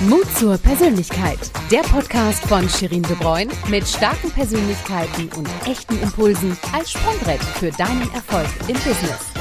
Mut zur Persönlichkeit. Der Podcast von Shirin De Bruyne mit starken Persönlichkeiten und echten Impulsen als Sprungbrett für deinen Erfolg im Business.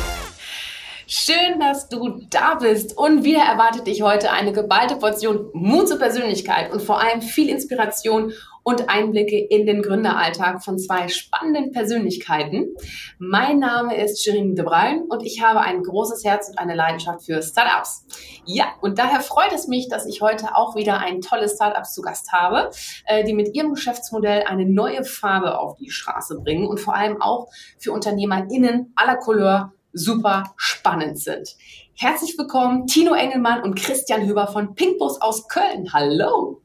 Schön, dass du da bist. Und wieder erwartet dich heute eine geballte Portion Mut zur Persönlichkeit und vor allem viel Inspiration und Einblicke in den Gründeralltag von zwei spannenden Persönlichkeiten. Mein Name ist Shirin de Bruyn und ich habe ein großes Herz und eine Leidenschaft für Startups. Ja, und daher freut es mich, dass ich heute auch wieder ein tolles Startup zu Gast habe, äh, die mit ihrem Geschäftsmodell eine neue Farbe auf die Straße bringen und vor allem auch für UnternehmerInnen aller Couleur super spannend sind. Herzlich willkommen, Tino Engelmann und Christian Hüber von Pinkbus aus Köln. Hallo!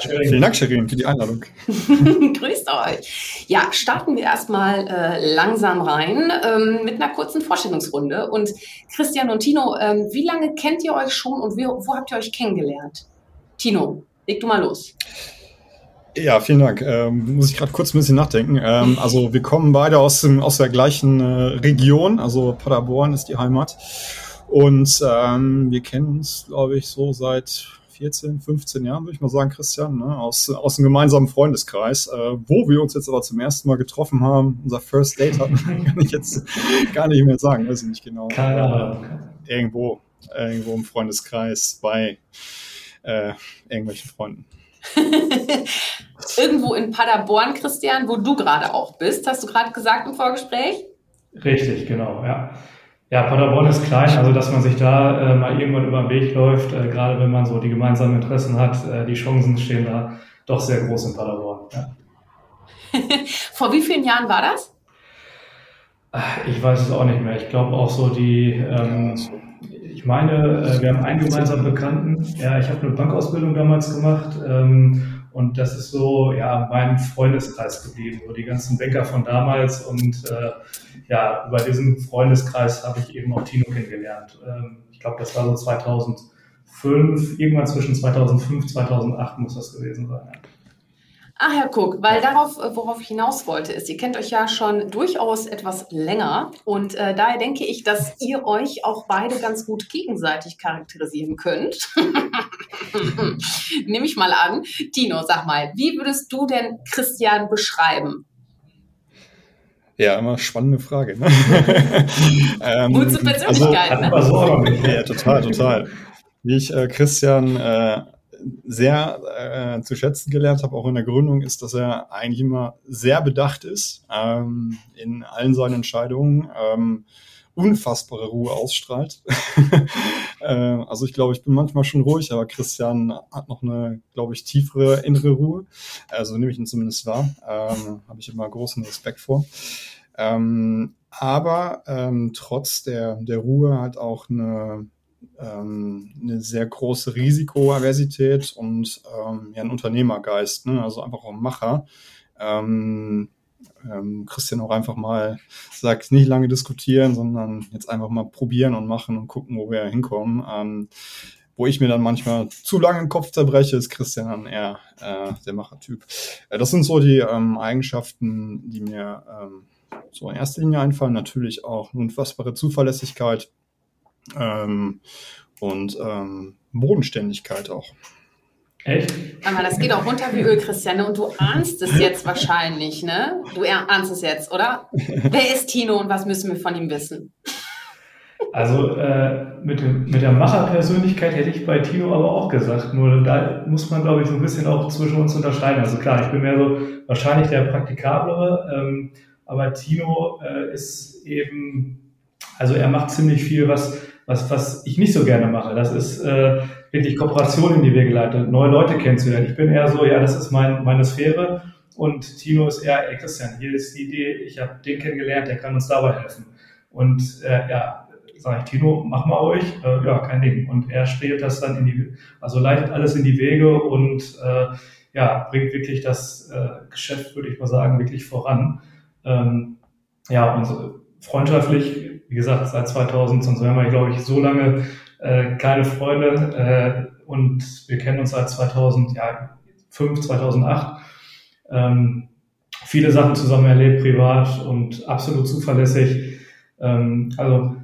Vielen Dank, Sherin, für die Einladung. Grüßt euch. Ja, starten wir erstmal äh, langsam rein ähm, mit einer kurzen Vorstellungsrunde. Und Christian und Tino, ähm, wie lange kennt ihr euch schon und wie, wo habt ihr euch kennengelernt? Tino, leg du mal los. Ja, vielen Dank. Ähm, muss ich gerade kurz ein bisschen nachdenken. Ähm, also wir kommen beide aus, dem, aus der gleichen äh, Region, also Paderborn ist die Heimat. Und ähm, wir kennen uns, glaube ich, so seit 14, 15 Jahren, würde ich mal sagen, Christian, ne, aus, aus einem gemeinsamen Freundeskreis, äh, wo wir uns jetzt aber zum ersten Mal getroffen haben. Unser First Date hatten, kann ich jetzt gar nicht mehr sagen, weiß ich nicht genau. Keine Ahnung. Äh, irgendwo, irgendwo im Freundeskreis bei äh, irgendwelchen Freunden. Irgendwo in Paderborn, Christian, wo du gerade auch bist, hast du gerade gesagt im Vorgespräch? Richtig, genau, ja. Ja, Paderborn ist klein, also dass man sich da äh, mal irgendwann über den Weg läuft, äh, gerade wenn man so die gemeinsamen Interessen hat, äh, die Chancen stehen da doch sehr groß in Paderborn. Ja. Vor wie vielen Jahren war das? Ich weiß es auch nicht mehr. Ich glaube auch so die, ähm, ich meine, äh, wir haben einen gemeinsamen Bekannten. Ja, ich habe eine Bankausbildung damals gemacht. Ähm, und das ist so, ja, mein Freundeskreis geblieben, so die ganzen Banker von damals. Und äh, ja, über diesen Freundeskreis habe ich eben auch Tino kennengelernt. Ähm, ich glaube, das war so 2005, irgendwann zwischen 2005 und 2008 muss das gewesen sein. Ach ja, guck, weil darauf, äh, worauf ich hinaus wollte, ist, ihr kennt euch ja schon durchaus etwas länger und äh, daher denke ich, dass ihr euch auch beide ganz gut gegenseitig charakterisieren könnt. Nehme ich mal an. Tino, sag mal, wie würdest du denn Christian beschreiben? Ja, immer spannende Frage. Ne? ähm, Gute Persönlichkeit, also, ne? Ja, total, total. Wie ich äh, Christian äh, sehr äh, zu schätzen gelernt habe, auch in der Gründung, ist, dass er eigentlich immer sehr bedacht ist ähm, in allen seinen Entscheidungen. Ähm, unfassbare Ruhe ausstrahlt. äh, also ich glaube, ich bin manchmal schon ruhig, aber Christian hat noch eine, glaube ich, tiefere innere Ruhe. Also nehme ich ihn zumindest wahr. Ähm, Habe ich immer großen Respekt vor. Ähm, aber ähm, trotz der, der Ruhe hat auch eine ähm, eine sehr große Risikoaversität und ähm, ja, ein Unternehmergeist, ne? also einfach auch ein Macher. Ähm, ähm, Christian auch einfach mal sagt, nicht lange diskutieren, sondern jetzt einfach mal probieren und machen und gucken, wo wir hinkommen. Ähm, wo ich mir dann manchmal zu lange den Kopf zerbreche, ist Christian dann eher äh, der Machertyp. Äh, das sind so die ähm, Eigenschaften, die mir ähm, so in erster Linie einfallen. Natürlich auch eine unfassbare Zuverlässigkeit, ähm, und ähm, Bodenständigkeit auch. Echt? Aber das geht auch runter wie Öl, Christiane. Und du ahnst es jetzt wahrscheinlich, ne? Du ahnst es jetzt, oder? Wer ist Tino und was müssen wir von ihm wissen? Also äh, mit, dem, mit der Macherpersönlichkeit hätte ich bei Tino aber auch gesagt. Nur da muss man, glaube ich, so ein bisschen auch zwischen uns unterscheiden. Also klar, ich bin mehr so wahrscheinlich der Praktikablere, ähm, aber Tino äh, ist eben, also er macht ziemlich viel, was was, was ich nicht so gerne mache. Das ist äh, wirklich Kooperation in die Wege leiten, neue Leute kennenzulernen. Ich bin eher so, ja, das ist mein, meine Sphäre und Tino ist eher, ey Christian, hier ist die Idee, ich habe den kennengelernt, der kann uns dabei helfen. Und äh, ja, sage ich, Tino, mach mal euch, äh, ja, kein Ding. Und er strebt das dann in die, also leitet alles in die Wege und äh, ja, bringt wirklich das äh, Geschäft, würde ich mal sagen, wirklich voran. Ähm, ja, und so freundschaftlich wie gesagt, seit 2000, sonst wären wir, glaube ich, so lange äh, keine Freunde. Äh, und wir kennen uns seit 2005, 2008. Ähm, viele Sachen zusammen erlebt, privat und absolut zuverlässig. Ähm, also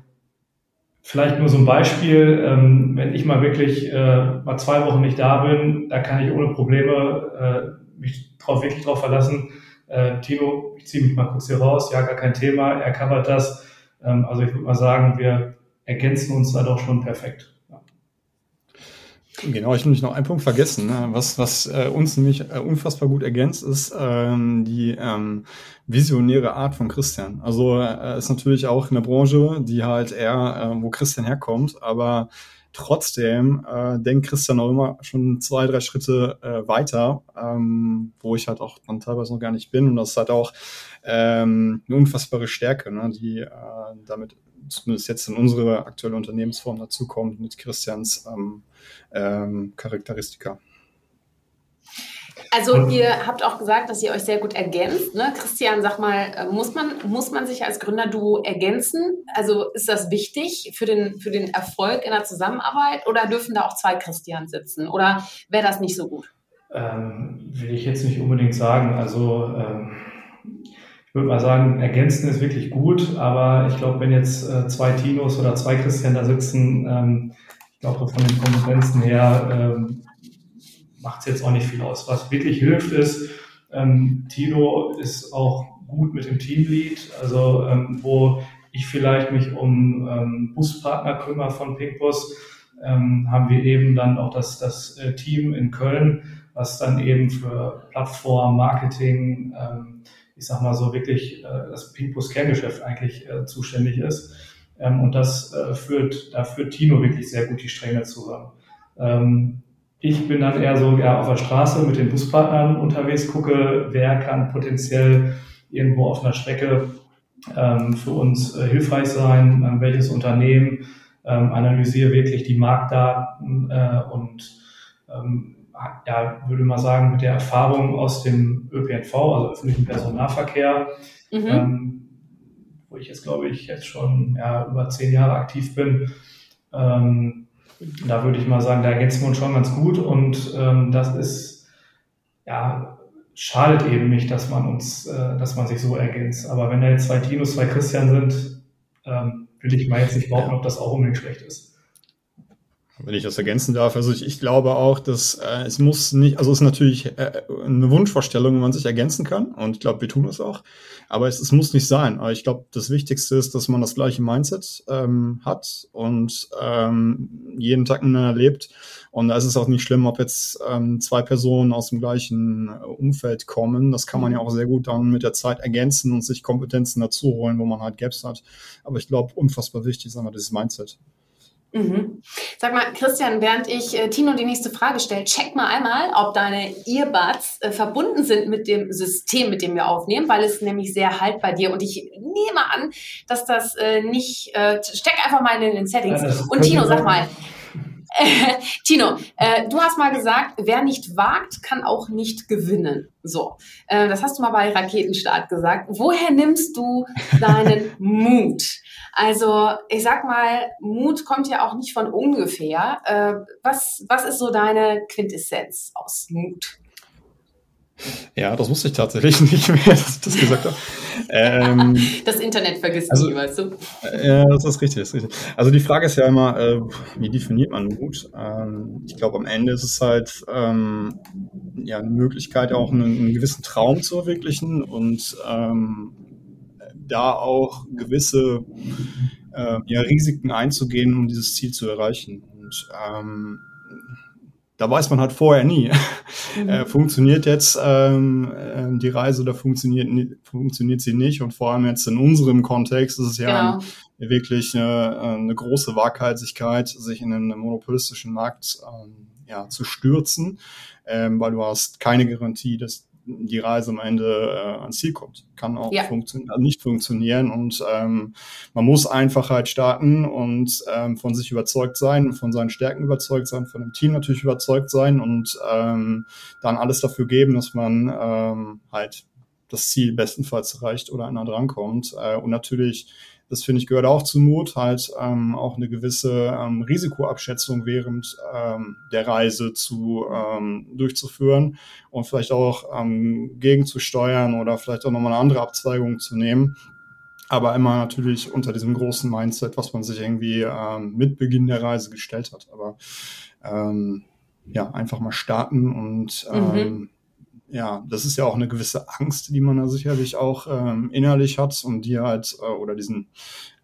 vielleicht nur so ein Beispiel, ähm, wenn ich mal wirklich äh, mal zwei Wochen nicht da bin, da kann ich ohne Probleme äh, mich drauf, wirklich drauf verlassen. Äh, Tino, ich ziehe mich mal kurz hier raus, ja, gar kein Thema, er covert das. Ähm, also ich würde mal sagen, wir ergänzen uns da doch schon perfekt. Genau, ich will nicht noch einen Punkt vergessen. Ne? Was, was äh, uns nämlich äh, unfassbar gut ergänzt, ist ähm, die ähm, visionäre Art von Christian. Also äh, ist natürlich auch eine Branche, die halt eher, äh, wo Christian herkommt, aber trotzdem äh, denkt Christian auch immer schon zwei, drei Schritte äh, weiter, ähm, wo ich halt auch dann teilweise noch gar nicht bin. Und das ist halt auch ähm, eine unfassbare Stärke, ne? die äh, damit zumindest jetzt in unsere aktuelle Unternehmensform dazukommt mit Christians ähm, ähm, Charakteristika. Also ihr habt auch gesagt, dass ihr euch sehr gut ergänzt. Ne? Christian, sag mal, äh, muss man, muss man sich als Gründerduo ergänzen? Also ist das wichtig für den, für den Erfolg in der Zusammenarbeit oder dürfen da auch zwei Christian sitzen? Oder wäre das nicht so gut? Ähm, will ich jetzt nicht unbedingt sagen. Also ähm, ich würde mal sagen, ergänzen ist wirklich gut, aber ich glaube, wenn jetzt äh, zwei Tinos oder zwei Christian da sitzen, ähm, ich glaube, von den Kompetenzen her ähm, macht es jetzt auch nicht viel aus. Was wirklich hilft ist, ähm, Tino ist auch gut mit dem Teamlead, also ähm, wo ich vielleicht mich um ähm, Buspartner kümmere von Pinkbus, ähm, haben wir eben dann auch das, das äh, Team in Köln, was dann eben für Plattform, Marketing, ähm, ich sag mal so wirklich äh, das Pinkbus Kerngeschäft eigentlich äh, zuständig ist. Ähm, und das äh, führt, da führt Tino wirklich sehr gut die Stränge zusammen. Ähm, ich bin dann eher so ja, auf der Straße mit den Buspartnern unterwegs, gucke, wer kann potenziell irgendwo auf einer Strecke ähm, für uns äh, hilfreich sein, ähm, welches Unternehmen, ähm, analysiere wirklich die Marktdaten äh, und ähm, ja, würde mal sagen, mit der Erfahrung aus dem ÖPNV, also öffentlichen Personennahverkehr, mhm. ähm, wo ich jetzt glaube ich jetzt schon ja, über zehn Jahre aktiv bin. Da würde ich mal sagen, da ergänzen wir uns schon ganz gut und ähm, das ist, ja, schadet eben nicht, dass man uns, äh, dass man sich so ergänzt. Aber wenn da jetzt zwei Tinos, zwei Christian sind, ähm, will ich mal jetzt nicht behaupten, ob das auch unbedingt schlecht ist wenn ich das ergänzen darf. Also ich, ich glaube auch, dass äh, es muss nicht, also es ist natürlich äh, eine Wunschvorstellung, wenn man sich ergänzen kann. Und ich glaube, wir tun es auch. Aber es, es muss nicht sein. Aber ich glaube, das Wichtigste ist, dass man das gleiche Mindset ähm, hat und ähm, jeden Tag miteinander lebt. Und da ist es auch nicht schlimm, ob jetzt ähm, zwei Personen aus dem gleichen äh, Umfeld kommen. Das kann man ja auch sehr gut dann mit der Zeit ergänzen und sich Kompetenzen dazu holen, wo man halt Gaps hat. Aber ich glaube, unfassbar wichtig ist einfach dieses Mindset. Mhm. Sag mal, Christian, während ich äh, Tino die nächste Frage stelle, check mal einmal, ob deine Earbuds äh, verbunden sind mit dem System, mit dem wir aufnehmen, weil es nämlich sehr halt bei dir und ich nehme an, dass das äh, nicht, äh, steck einfach mal in den Settings. Ja, und Tino, sag mal, Tino, äh, du hast mal gesagt, wer nicht wagt, kann auch nicht gewinnen. So, äh, das hast du mal bei Raketenstart gesagt. Woher nimmst du deinen Mut? Also, ich sag mal, Mut kommt ja auch nicht von ungefähr. Äh, was, was ist so deine Quintessenz aus Mut? Ja, das wusste ich tatsächlich nicht mehr, dass ich das gesagt habe. Ähm, das Internet vergisst also, nie, weißt du? Ja, das ist richtig, das ist richtig. Also die Frage ist ja immer, äh, wie definiert man Mut? Ähm, ich glaube, am Ende ist es halt ähm, ja eine Möglichkeit, auch einen, einen, gewissen Traum zu verwirklichen und ähm, da auch gewisse äh, ja, Risiken einzugehen, um dieses Ziel zu erreichen. Und ähm, da weiß man halt vorher nie, mhm. äh, funktioniert jetzt ähm, äh, die Reise oder funktioniert, funktioniert sie nicht. Und vor allem jetzt in unserem Kontext ist es ja genau. wirklich eine, eine, große Waghalsigkeit, sich in einen monopolistischen Markt ähm, ja, zu stürzen, ähm, weil du hast keine Garantie, dass die Reise am Ende äh, ans Ziel kommt. Kann auch ja. funktio also nicht funktionieren und ähm, man muss einfach halt starten und ähm, von sich überzeugt sein, von seinen Stärken überzeugt sein, von dem Team natürlich überzeugt sein und ähm, dann alles dafür geben, dass man ähm, halt das Ziel bestenfalls erreicht oder einer drankommt. Äh, und natürlich das finde ich gehört auch zu Mut, halt ähm, auch eine gewisse ähm, Risikoabschätzung während ähm, der Reise zu ähm, durchzuführen und vielleicht auch ähm, gegenzusteuern oder vielleicht auch nochmal eine andere Abzweigung zu nehmen. aber immer natürlich unter diesem großen Mindset, was man sich irgendwie ähm, mit Beginn der Reise gestellt hat. Aber ähm, ja, einfach mal starten und mhm. Ja, das ist ja auch eine gewisse Angst, die man da sicherlich auch ähm, innerlich hat und die halt, äh, oder diesen,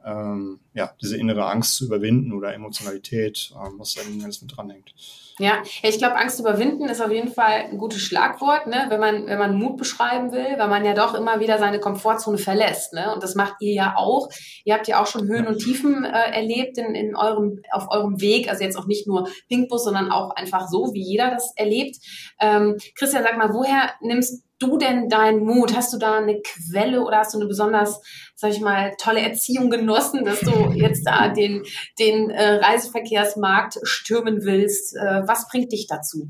ähm, ja, diese innere Angst zu überwinden oder Emotionalität, ähm, was da alles mit dranhängt. Ja, ich glaube, Angst überwinden ist auf jeden Fall ein gutes Schlagwort, ne? wenn, man, wenn man Mut beschreiben will, weil man ja doch immer wieder seine Komfortzone verlässt. Ne? Und das macht ihr ja auch. Ihr habt ja auch schon Höhen und Tiefen äh, erlebt in, in eurem, auf eurem Weg. Also jetzt auch nicht nur Pinkbus, sondern auch einfach so, wie jeder das erlebt. Ähm, Christian, sag mal, woher nimmst du denn deinen Mut? Hast du da eine Quelle oder hast du eine besonders, sag ich mal, tolle Erziehung genossen, dass du jetzt da den, den äh, Reiseverkehrsmarkt stürmen willst? Äh, was bringt dich dazu?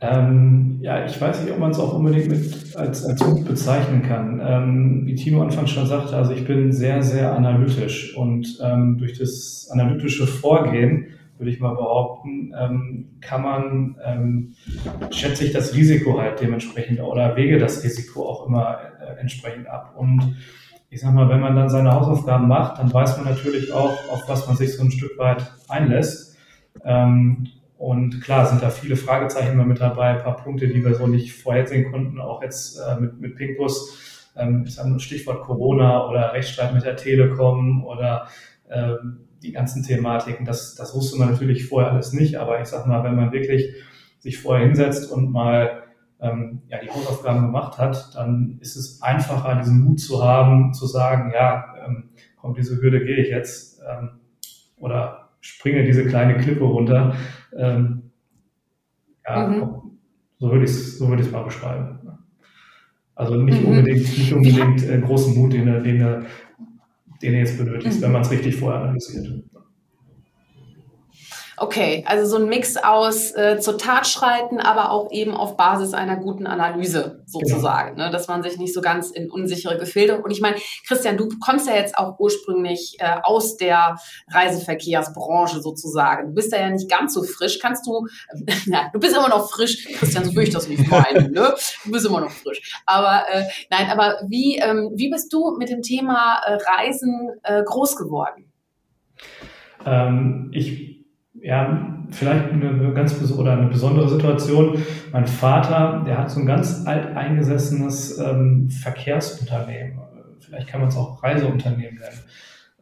Ähm, ja, ich weiß nicht, ob man es auch unbedingt mit als, als Mut bezeichnen kann. Ähm, wie Tino anfangs schon sagte, also ich bin sehr, sehr analytisch und ähm, durch das analytische Vorgehen würde ich mal behaupten, ähm, kann man, ähm, schätze ich das Risiko halt dementsprechend oder wege das Risiko auch immer äh, entsprechend ab. Und ich sag mal, wenn man dann seine Hausaufgaben macht, dann weiß man natürlich auch, auf was man sich so ein Stück weit einlässt. Ähm, und klar sind da viele Fragezeichen immer mit dabei, ein paar Punkte, die wir so nicht vorhersehen konnten, auch jetzt äh, mit, mit Pinkbus. Ähm, ich sage Stichwort Corona oder Rechtsstreit mit der Telekom oder die ganzen Thematiken, das, das wusste man natürlich vorher alles nicht, aber ich sag mal, wenn man wirklich sich vorher hinsetzt und mal ähm, ja, die Hausaufgaben gemacht hat, dann ist es einfacher, diesen Mut zu haben, zu sagen, ja, ähm, komm, diese Hürde gehe ich jetzt ähm, oder springe diese kleine Klippe runter. Ähm, ja, mhm. komm, so würde ich es so würd mal beschreiben. Also nicht mhm. unbedingt, nicht unbedingt äh, großen Mut, den, den, den er jetzt benötigt, mhm. wenn man es richtig vorher analysiert. Okay, also so ein Mix aus äh, zur Tat schreiten, aber auch eben auf Basis einer guten Analyse sozusagen, genau. ne? dass man sich nicht so ganz in unsichere Gefilde. Und ich meine, Christian, du kommst ja jetzt auch ursprünglich äh, aus der Reiseverkehrsbranche sozusagen. Du bist da ja nicht ganz so frisch. Kannst du, äh, na, du bist immer noch frisch, Christian, so würde ich das nicht meinen. ne? Du bist immer noch frisch. Aber äh, nein, aber wie, ähm, wie bist du mit dem Thema äh, Reisen äh, groß geworden? Ähm, ich ja, vielleicht eine ganz oder eine besondere Situation. Mein Vater, der hat so ein ganz alteingesessenes ähm, Verkehrsunternehmen. Vielleicht kann man es auch Reiseunternehmen nennen.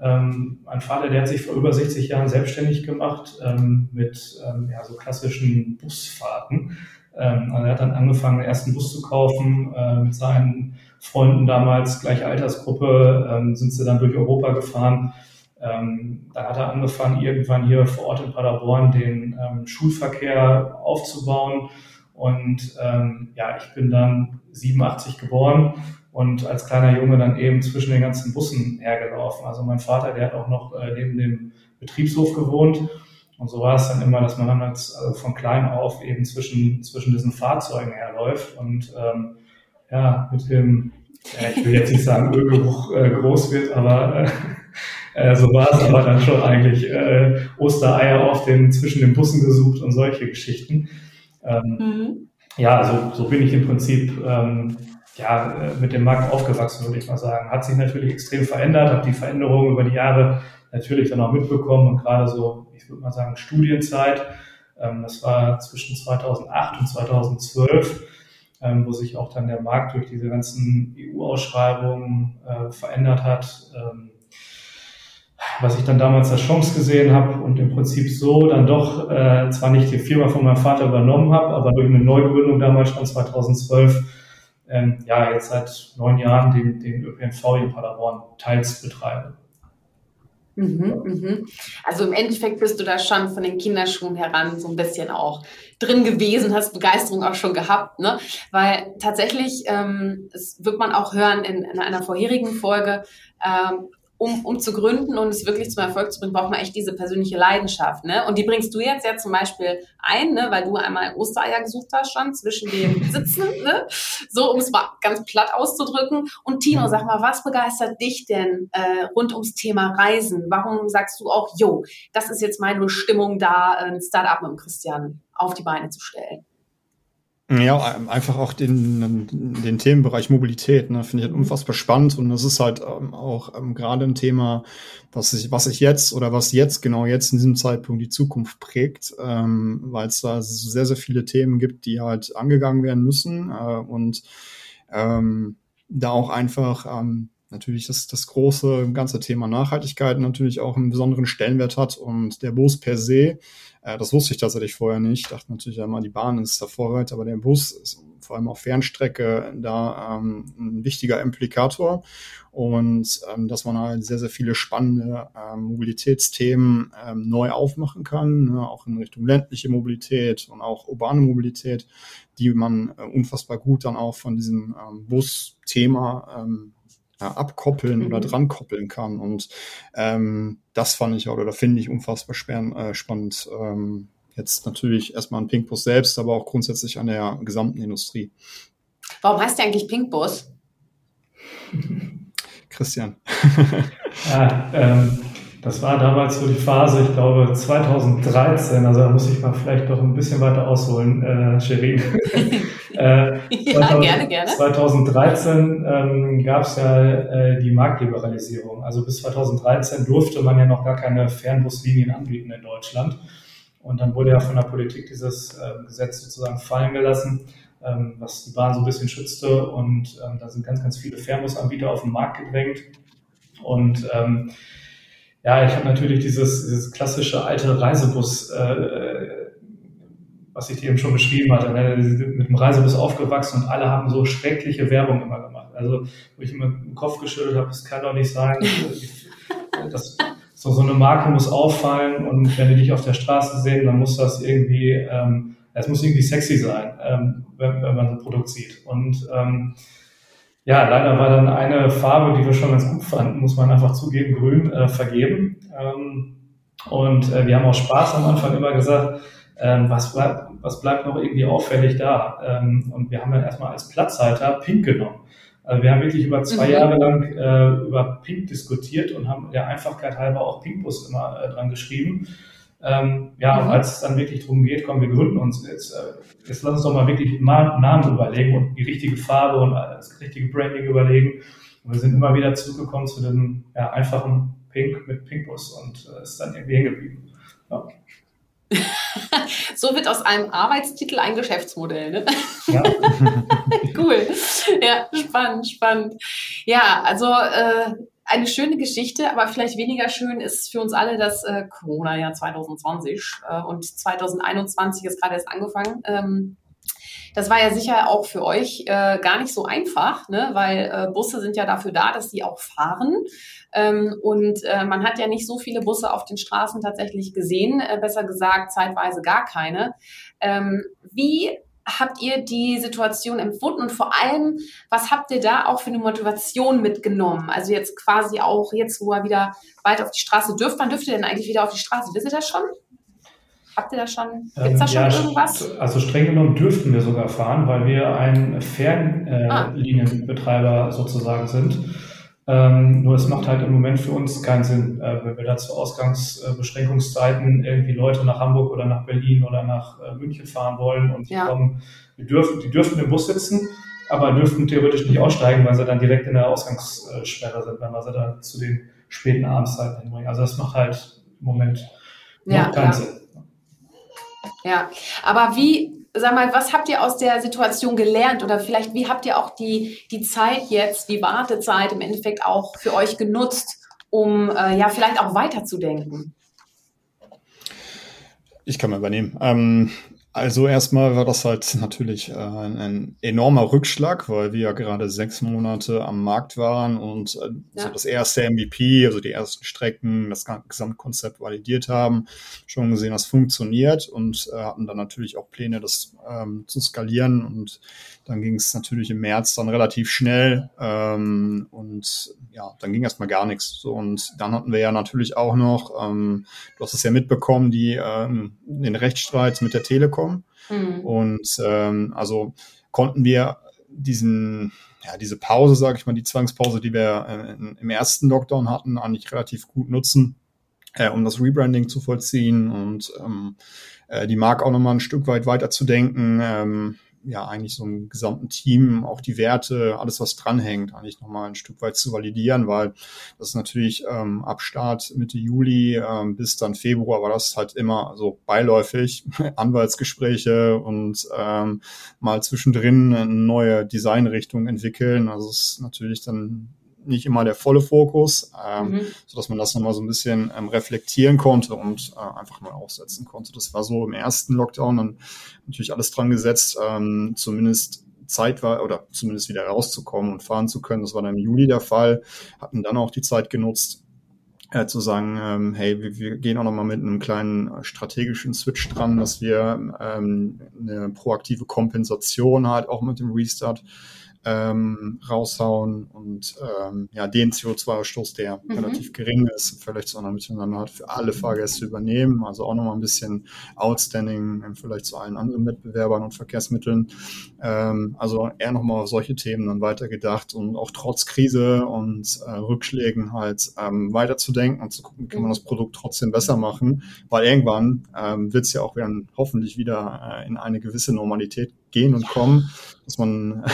Ähm, mein Vater, der hat sich vor über 60 Jahren selbstständig gemacht ähm, mit ähm, ja, so klassischen Busfahrten. Ähm, also er hat dann angefangen, den ersten Bus zu kaufen äh, mit seinen Freunden damals, gleiche Altersgruppe, ähm, sind sie dann durch Europa gefahren ähm, dann hat er angefangen, irgendwann hier vor Ort in Paderborn den ähm, Schulverkehr aufzubauen. Und ähm, ja, ich bin dann 87 geboren und als kleiner Junge dann eben zwischen den ganzen Bussen hergelaufen. Also mein Vater, der hat auch noch äh, neben dem Betriebshof gewohnt. Und so war es dann immer, dass man dann als, also von klein auf eben zwischen, zwischen diesen Fahrzeugen herläuft und ähm, ja, mit dem, ja, ich will jetzt nicht sagen, Ölgeruch äh, groß wird, aber äh, äh, so war es aber dann schon eigentlich äh, Ostereier auf den, zwischen den Bussen gesucht und solche Geschichten. Ähm, mhm. Ja, so, so bin ich im Prinzip ähm, ja, äh, mit dem Markt aufgewachsen, würde ich mal sagen. Hat sich natürlich extrem verändert, habe die Veränderungen über die Jahre natürlich dann auch mitbekommen und gerade so, ich würde mal sagen, Studienzeit, ähm, das war zwischen 2008 und 2012, ähm, wo sich auch dann der Markt durch diese ganzen EU-Ausschreibungen äh, verändert hat. Ähm, was ich dann damals als Chance gesehen habe und im Prinzip so dann doch äh, zwar nicht die Firma von meinem Vater übernommen habe, aber durch eine Neugründung damals schon 2012, ähm, ja, jetzt seit neun Jahren den, den ÖPNV in Paderborn teils betreibe. Mhm, mhm. Also im Endeffekt bist du da schon von den Kinderschuhen heran so ein bisschen auch drin gewesen, hast Begeisterung auch schon gehabt, ne? Weil tatsächlich, ähm, das wird man auch hören in, in einer vorherigen Folge, ähm, um, um zu gründen und es wirklich zum Erfolg zu bringen, braucht man echt diese persönliche Leidenschaft. Ne? Und die bringst du jetzt ja zum Beispiel ein, ne? weil du einmal Ostereier gesucht hast schon zwischen dem Sitzen, ne? so um es mal ganz platt auszudrücken. Und Tino, sag mal, was begeistert dich denn äh, rund ums Thema Reisen? Warum sagst du auch, jo, das ist jetzt meine Bestimmung, da ein Startup mit dem Christian auf die Beine zu stellen? Ja, einfach auch den, den Themenbereich Mobilität, ne, finde ich halt unfassbar spannend. Und das ist halt ähm, auch ähm, gerade ein Thema, was ich, was ich jetzt oder was jetzt genau jetzt in diesem Zeitpunkt die Zukunft prägt, ähm, weil es da sehr, sehr viele Themen gibt, die halt angegangen werden müssen äh, und ähm, da auch einfach ähm, natürlich das, das große ganze Thema Nachhaltigkeit natürlich auch einen besonderen Stellenwert hat und der Bus per se äh, das wusste ich tatsächlich vorher nicht. Ich dachte natürlich immer, die Bahn ist der Vorreiter, aber der Bus ist vor allem auf Fernstrecke da ähm, ein wichtiger Implikator und ähm, dass man halt sehr, sehr viele spannende ähm, Mobilitätsthemen ähm, neu aufmachen kann, ne, auch in Richtung ländliche Mobilität und auch urbane Mobilität, die man äh, unfassbar gut dann auch von diesem ähm, Bus-Thema ähm, ja, abkoppeln mhm. oder dran koppeln kann. Und ähm, das fand ich oder finde ich unfassbar spann, äh, spannend. Ähm, jetzt natürlich erstmal an Pinkbus selbst, aber auch grundsätzlich an der gesamten Industrie. Warum heißt der eigentlich Pinkbus? Christian. ja, ähm, das war damals so die Phase, ich glaube 2013, also da muss ich mal vielleicht doch ein bisschen weiter ausholen, äh, Sherin. äh, ja, 2000, gerne, gerne. 2013 ähm, gab es ja äh, die Marktliberalisierung. Also bis 2013 durfte man ja noch gar keine Fernbuslinien anbieten in Deutschland. Und dann wurde ja von der Politik dieses äh, Gesetz sozusagen fallen gelassen, ähm, was die Bahn so ein bisschen schützte. Und ähm, da sind ganz, ganz viele Fernbusanbieter auf den Markt gedrängt. Und ähm, ja, ich habe natürlich dieses, dieses klassische alte Reisebus, äh, was ich dir eben schon beschrieben hatte, ne? mit dem Reisebus aufgewachsen und alle haben so schreckliche Werbung immer gemacht. Also, wo ich immer den Kopf geschüttelt habe, das kann doch nicht sein. das, so, so eine Marke muss auffallen und wenn die dich auf der Straße sehen, dann muss das irgendwie, ähm, es muss irgendwie sexy sein, ähm, wenn, wenn man so ein Produkt sieht. Und ähm, ja, leider war dann eine Farbe, die wir schon ganz gut fanden, muss man einfach zugeben, grün, äh, vergeben. Ähm, und äh, wir haben auch Spaß am Anfang immer gesagt, ähm, was, bleibt, was bleibt noch irgendwie auffällig da? Ähm, und wir haben dann erstmal als Platzhalter Pink genommen. Also wir haben wirklich über zwei mhm. Jahre lang äh, über Pink diskutiert und haben der Einfachkeit halber auch Pinkbus immer äh, dran geschrieben. Ähm, ja, mhm. als es dann wirklich darum geht, kommen wir gründen uns jetzt, äh, jetzt lass uns doch mal wirklich mal Namen überlegen und die richtige Farbe und das richtige Branding überlegen. Und wir sind immer wieder zurückgekommen zu dem ja, einfachen Pink mit Pinkbus und äh, ist dann irgendwie hängen geblieben. Ja. so wird aus einem Arbeitstitel ein Geschäftsmodell, ne? Ja. cool. Ja, spannend, spannend. Ja, also äh, eine schöne Geschichte, aber vielleicht weniger schön ist für uns alle das äh, Corona-Jahr 2020 äh, und 2021 ist gerade erst angefangen. Ähm, das war ja sicher auch für euch äh, gar nicht so einfach, ne? weil äh, Busse sind ja dafür da, dass sie auch fahren. Ähm, und äh, man hat ja nicht so viele Busse auf den Straßen tatsächlich gesehen, äh, besser gesagt zeitweise gar keine. Ähm, wie habt ihr die Situation empfunden und vor allem, was habt ihr da auch für eine Motivation mitgenommen? Also jetzt quasi auch jetzt, wo er wieder weiter auf die Straße dürft, wann dürft ihr denn eigentlich wieder auf die Straße? Wisst ihr das schon? Habt ihr da schon, gibt's da schon ja, irgendwas? Also streng genommen dürften wir sogar fahren, weil wir ein Fernlinienbetreiber ah. sozusagen sind. Ähm, nur es macht halt im Moment für uns keinen Sinn, äh, wenn wir da zu Ausgangsbeschränkungszeiten irgendwie Leute nach Hamburg oder nach Berlin oder nach äh, München fahren wollen und ja. kommen, die dürfen, die dürfen im Bus sitzen, aber dürften theoretisch nicht aussteigen, weil sie dann direkt in der Ausgangssperre sind, wenn wir sie dann zu den späten Abendszeiten hinbringen. Also das macht halt im Moment ja, keinen ja. Sinn. Ja, aber wie sag mal, was habt ihr aus der Situation gelernt oder vielleicht wie habt ihr auch die, die Zeit jetzt, die Wartezeit im Endeffekt auch für euch genutzt, um äh, ja vielleicht auch weiterzudenken? Ich kann mal übernehmen. Ähm, also erstmal war das halt natürlich äh, ein enormer Rückschlag, weil wir ja gerade sechs Monate am Markt waren und äh, ja. so das erste MVP, also die ersten Strecken, das Gesamtkonzept validiert haben, schon gesehen, das funktioniert und äh, hatten dann natürlich auch Pläne, das ähm, zu skalieren und dann ging es natürlich im März dann relativ schnell ähm, und ja, dann ging erstmal gar nichts. So, und dann hatten wir ja natürlich auch noch, ähm, du hast es ja mitbekommen, die ähm, den Rechtsstreit mit der Telekom. Mhm. Und ähm, also konnten wir diesen, ja, diese Pause, sage ich mal, die Zwangspause, die wir äh, im ersten Lockdown hatten, eigentlich relativ gut nutzen, äh, um das Rebranding zu vollziehen und ähm, äh, die Marke auch nochmal ein Stück weit weiter zu denken. Ähm, ja eigentlich so einem gesamten Team auch die Werte, alles was dranhängt, eigentlich nochmal ein Stück weit zu validieren, weil das ist natürlich ähm, ab Start Mitte Juli ähm, bis dann Februar war das halt immer so beiläufig, Anwaltsgespräche und ähm, mal zwischendrin eine neue Designrichtung entwickeln. Also es ist natürlich dann nicht immer der volle Fokus, ähm, mhm. so dass man das nochmal so ein bisschen ähm, reflektieren konnte und äh, einfach mal aufsetzen konnte. Das war so im ersten Lockdown dann natürlich alles dran gesetzt, ähm, zumindest Zeit war oder zumindest wieder rauszukommen und fahren zu können. Das war dann im Juli der Fall. Hatten dann auch die Zeit genutzt, äh, zu sagen, ähm, hey, wir, wir gehen auch nochmal mit einem kleinen strategischen Switch dran, dass wir ähm, eine proaktive Kompensation halt auch mit dem Restart ähm, raushauen und ähm, ja, den CO2-Ausstoß, der mhm. relativ gering ist, vielleicht so einer miteinander hat, für alle Fahrgäste übernehmen. Also auch nochmal ein bisschen outstanding vielleicht zu allen anderen Wettbewerbern und Verkehrsmitteln. Ähm, also eher nochmal auf solche Themen dann weitergedacht und auch trotz Krise und äh, Rückschlägen halt ähm, weiterzudenken und zu gucken, wie kann man mhm. das Produkt trotzdem besser machen, weil irgendwann ähm, wird es ja auch wieder hoffentlich wieder äh, in eine gewisse Normalität gehen und kommen, dass man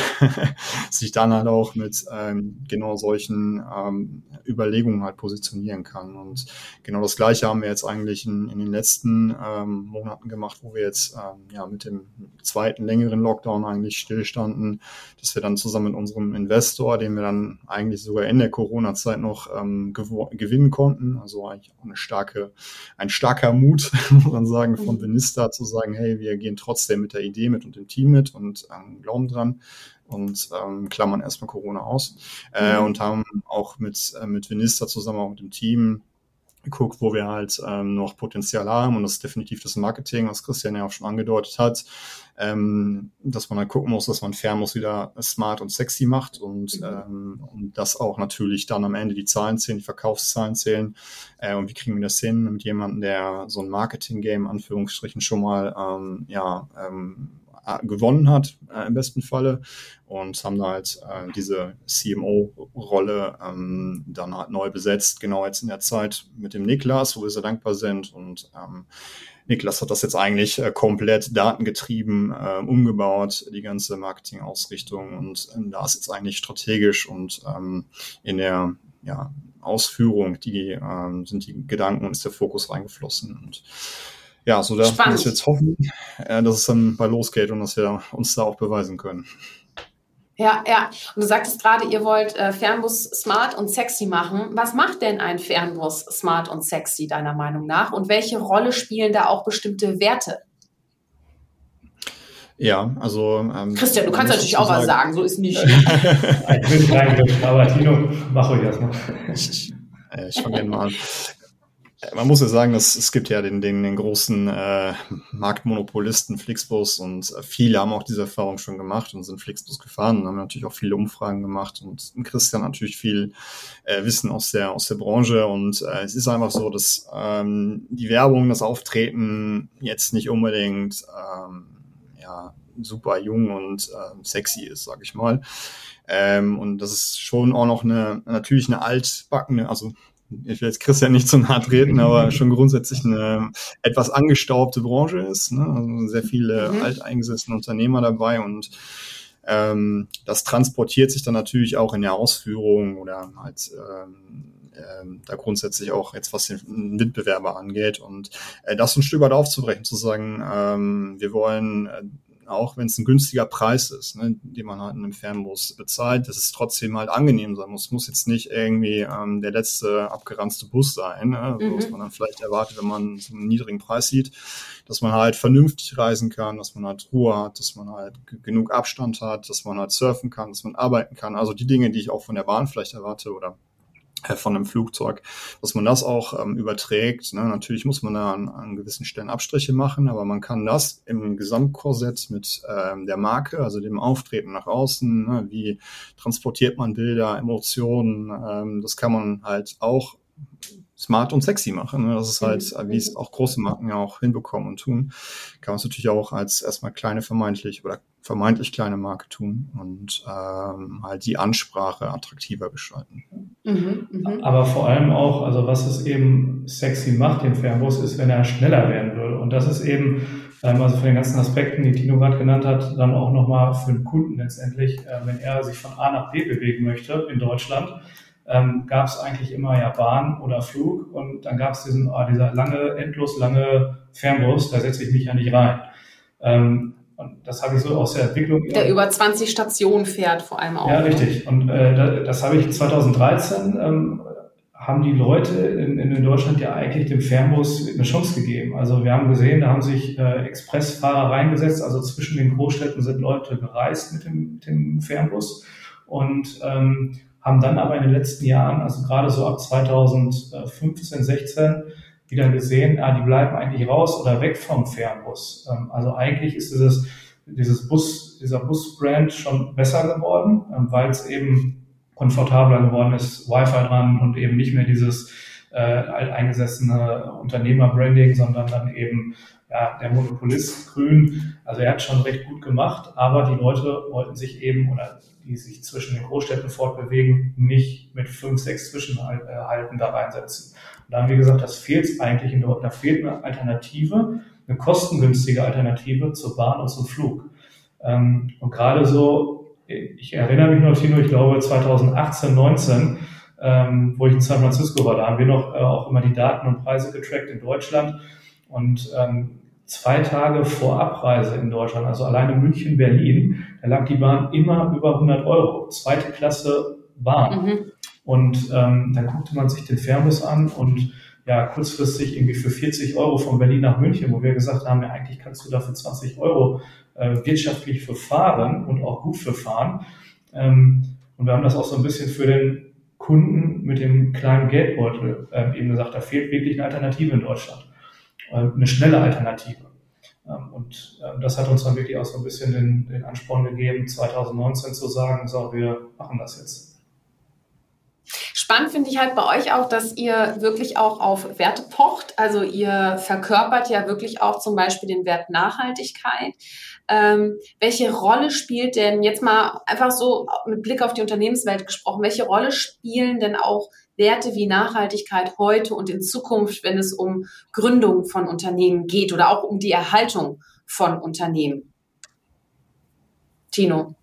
sich dann halt auch mit ähm, genau solchen ähm, Überlegungen halt positionieren kann. Und genau das Gleiche haben wir jetzt eigentlich in, in den letzten ähm, Monaten gemacht, wo wir jetzt ähm, ja mit dem zweiten längeren Lockdown eigentlich stillstanden, dass wir dann zusammen mit unserem Investor, den wir dann eigentlich sogar in der Corona-Zeit noch ähm, gewinnen konnten, also eigentlich auch eine starke, ein starker Mut, muss man sagen, von mhm. Vinista zu sagen, hey, wir gehen trotzdem mit der Idee mit und dem Team mit und ähm, glauben dran und ähm, klammern erstmal Corona aus. Äh, mhm. und haben auch mit, äh, mit Vinister zusammen, auch mit dem Team geguckt, wo wir halt ähm, noch Potenzial haben. Und das ist definitiv das Marketing, was Christian ja auch schon angedeutet hat, ähm, dass man halt gucken muss, dass man Fernbus wieder smart und sexy macht und, mhm. ähm, und das auch natürlich dann am Ende die Zahlen zählen, die Verkaufszahlen zählen. Äh, und wie kriegen wir das hin? Mit jemandem, der so ein Marketing-Game Anführungsstrichen schon mal ähm, ja ähm, äh, gewonnen hat, äh, im besten Falle, und haben da halt äh, diese CMO-Rolle ähm, dann halt neu besetzt, genau jetzt in der Zeit mit dem Niklas, wo wir sehr dankbar sind. Und ähm, Niklas hat das jetzt eigentlich äh, komplett datengetrieben äh, umgebaut, die ganze Marketingausrichtung. Und äh, da ist jetzt eigentlich strategisch und ähm, in der ja, Ausführung, die ähm, sind die Gedanken und ist der Fokus reingeflossen. Und ja, so darf man jetzt hoffen, äh, dass es dann bei losgeht und dass wir uns da auch beweisen können. Ja, ja. Und du sagtest gerade, ihr wollt äh, Fernbus smart und sexy machen. Was macht denn ein Fernbus smart und sexy deiner Meinung nach? Und welche Rolle spielen da auch bestimmte Werte? Ja, also. Ähm, Christian, du kannst natürlich auch sagen, was sagen, so ist nicht. ich will nicht reingehen, aber Tino, mach euch erstmal. Ich, äh, ich fange gerne mal an. Man muss ja sagen, dass es gibt ja den, den, den großen äh, Marktmonopolisten Flixbus und äh, viele haben auch diese Erfahrung schon gemacht und sind Flixbus gefahren und haben natürlich auch viele Umfragen gemacht und Christian natürlich viel äh, Wissen aus der aus der Branche und äh, es ist einfach so, dass ähm, die Werbung, das Auftreten jetzt nicht unbedingt ähm, ja super jung und äh, sexy ist, sag ich mal. Ähm, und das ist schon auch noch eine natürlich eine altbackene, also ich will jetzt Christian nicht zu nahe treten, aber schon grundsätzlich eine etwas angestaubte Branche ist. Ne? Also sehr viele mhm. alteingesessene Unternehmer dabei und ähm, das transportiert sich dann natürlich auch in der Ausführung oder halt ähm, ähm, da grundsätzlich auch jetzt was den Wettbewerber angeht und äh, das ein Stück weit aufzubrechen, zu sagen, ähm, wir wollen äh, auch wenn es ein günstiger Preis ist, ne, den man halt in einem Fernbus bezahlt, dass es trotzdem halt angenehm sein muss. Muss jetzt nicht irgendwie ähm, der letzte abgeranzte Bus sein, ne, mhm. was man dann vielleicht erwartet, wenn man so einen niedrigen Preis sieht, dass man halt vernünftig reisen kann, dass man halt Ruhe hat, dass man halt genug Abstand hat, dass man halt surfen kann, dass man arbeiten kann. Also die Dinge, die ich auch von der Bahn vielleicht erwarte oder von einem Flugzeug, dass man das auch ähm, überträgt. Ne? Natürlich muss man da an, an gewissen Stellen Abstriche machen, aber man kann das im Gesamtkorsett mit ähm, der Marke, also dem Auftreten nach außen, ne? wie transportiert man Bilder, Emotionen, ähm, das kann man halt auch smart und sexy machen. Ne? Das ist halt, mhm. wie es auch große Marken ja auch hinbekommen und tun, kann man es natürlich auch als erstmal kleine vermeintlich oder vermeintlich kleine Marke tun und ähm, halt die Ansprache attraktiver gestalten. Mhm, mh. Aber vor allem auch, also was es eben sexy macht, den Fernbus, ist, wenn er schneller werden würde. Und das ist eben, ähm, also von den ganzen Aspekten, die Tino gerade genannt hat, dann auch nochmal für den Kunden letztendlich, äh, wenn er sich von A nach B bewegen möchte in Deutschland, ähm, gab es eigentlich immer ja Bahn oder Flug und dann gab es diesen, oh, dieser lange, endlos lange Fernbus, da setze ich mich ja nicht rein. Ähm, und das habe ich so aus der Entwicklung. Der über 20 Stationen fährt, vor allem auch. Ja, ne? richtig. Und äh, das, das habe ich 2013 ähm, haben die Leute in, in Deutschland ja eigentlich dem Fernbus eine Chance gegeben. Also wir haben gesehen, da haben sich äh, Expressfahrer reingesetzt. Also zwischen den Großstädten sind Leute gereist mit dem, mit dem Fernbus und ähm, haben dann aber in den letzten Jahren, also gerade so ab 2015, 16, wieder gesehen, ah, die bleiben eigentlich raus oder weg vom Fernbus. Ähm, also eigentlich ist dieses, dieses Bus, dieser Busbrand schon besser geworden, ähm, weil es eben komfortabler geworden ist, Wi-Fi dran und eben nicht mehr dieses äh, alteingesessene Unternehmerbranding, sondern dann eben ja, der Monopolist Grün. Also er hat schon recht gut gemacht, aber die Leute wollten sich eben oder die sich zwischen den Großstädten fortbewegen, nicht mit fünf, sechs Zwischenhalten da reinsetzen. Und da haben wir gesagt, das fehlt eigentlich in Deutschland. Da fehlt eine Alternative, eine kostengünstige Alternative zur Bahn und zum Flug. Ähm, und gerade so, ich erinnere mich noch, Tino, ich glaube 2018, 19, ähm, wo ich in San Francisco war, da haben wir noch äh, auch immer die Daten und Preise getrackt in Deutschland. Und ähm, zwei Tage vor Abreise in Deutschland, also alleine München, Berlin, da lag die Bahn immer über 100 Euro. Zweite Klasse Bahn. Mhm. Und ähm, dann guckte man sich den Fernbus an und ja, kurzfristig irgendwie für 40 Euro von Berlin nach München, wo wir gesagt haben, ja, eigentlich kannst du da für 20 Euro äh, wirtschaftlich für fahren und auch gut für fahren. Ähm, und wir haben das auch so ein bisschen für den Kunden mit dem kleinen Geldbeutel äh, eben gesagt, da fehlt wirklich eine Alternative in Deutschland. Äh, eine schnelle Alternative. Ähm, und ähm, das hat uns dann wirklich auch so ein bisschen den, den Ansporn gegeben, 2019 zu sagen, so, wir machen das jetzt. Spannend finde ich halt bei euch auch, dass ihr wirklich auch auf Werte pocht. Also ihr verkörpert ja wirklich auch zum Beispiel den Wert Nachhaltigkeit. Ähm, welche Rolle spielt denn jetzt mal einfach so mit Blick auf die Unternehmenswelt gesprochen, welche Rolle spielen denn auch Werte wie Nachhaltigkeit heute und in Zukunft, wenn es um Gründung von Unternehmen geht oder auch um die Erhaltung von Unternehmen? Tino.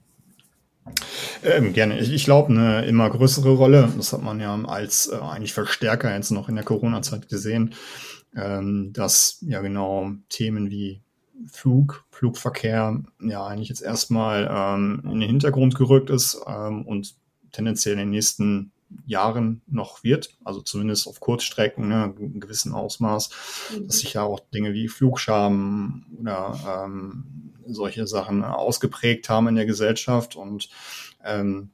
Ähm, gerne. Ich, ich glaube, eine immer größere Rolle, das hat man ja als äh, eigentlich Verstärker jetzt noch in der Corona-Zeit gesehen, ähm, dass ja genau Themen wie Flug, Flugverkehr ja eigentlich jetzt erstmal ähm, in den Hintergrund gerückt ist ähm, und tendenziell in den nächsten Jahren noch wird, also zumindest auf Kurzstrecken, ne, in gewissem Ausmaß, mhm. dass sich ja auch Dinge wie Flugscham oder ähm, solche Sachen ausgeprägt haben in der Gesellschaft und ähm,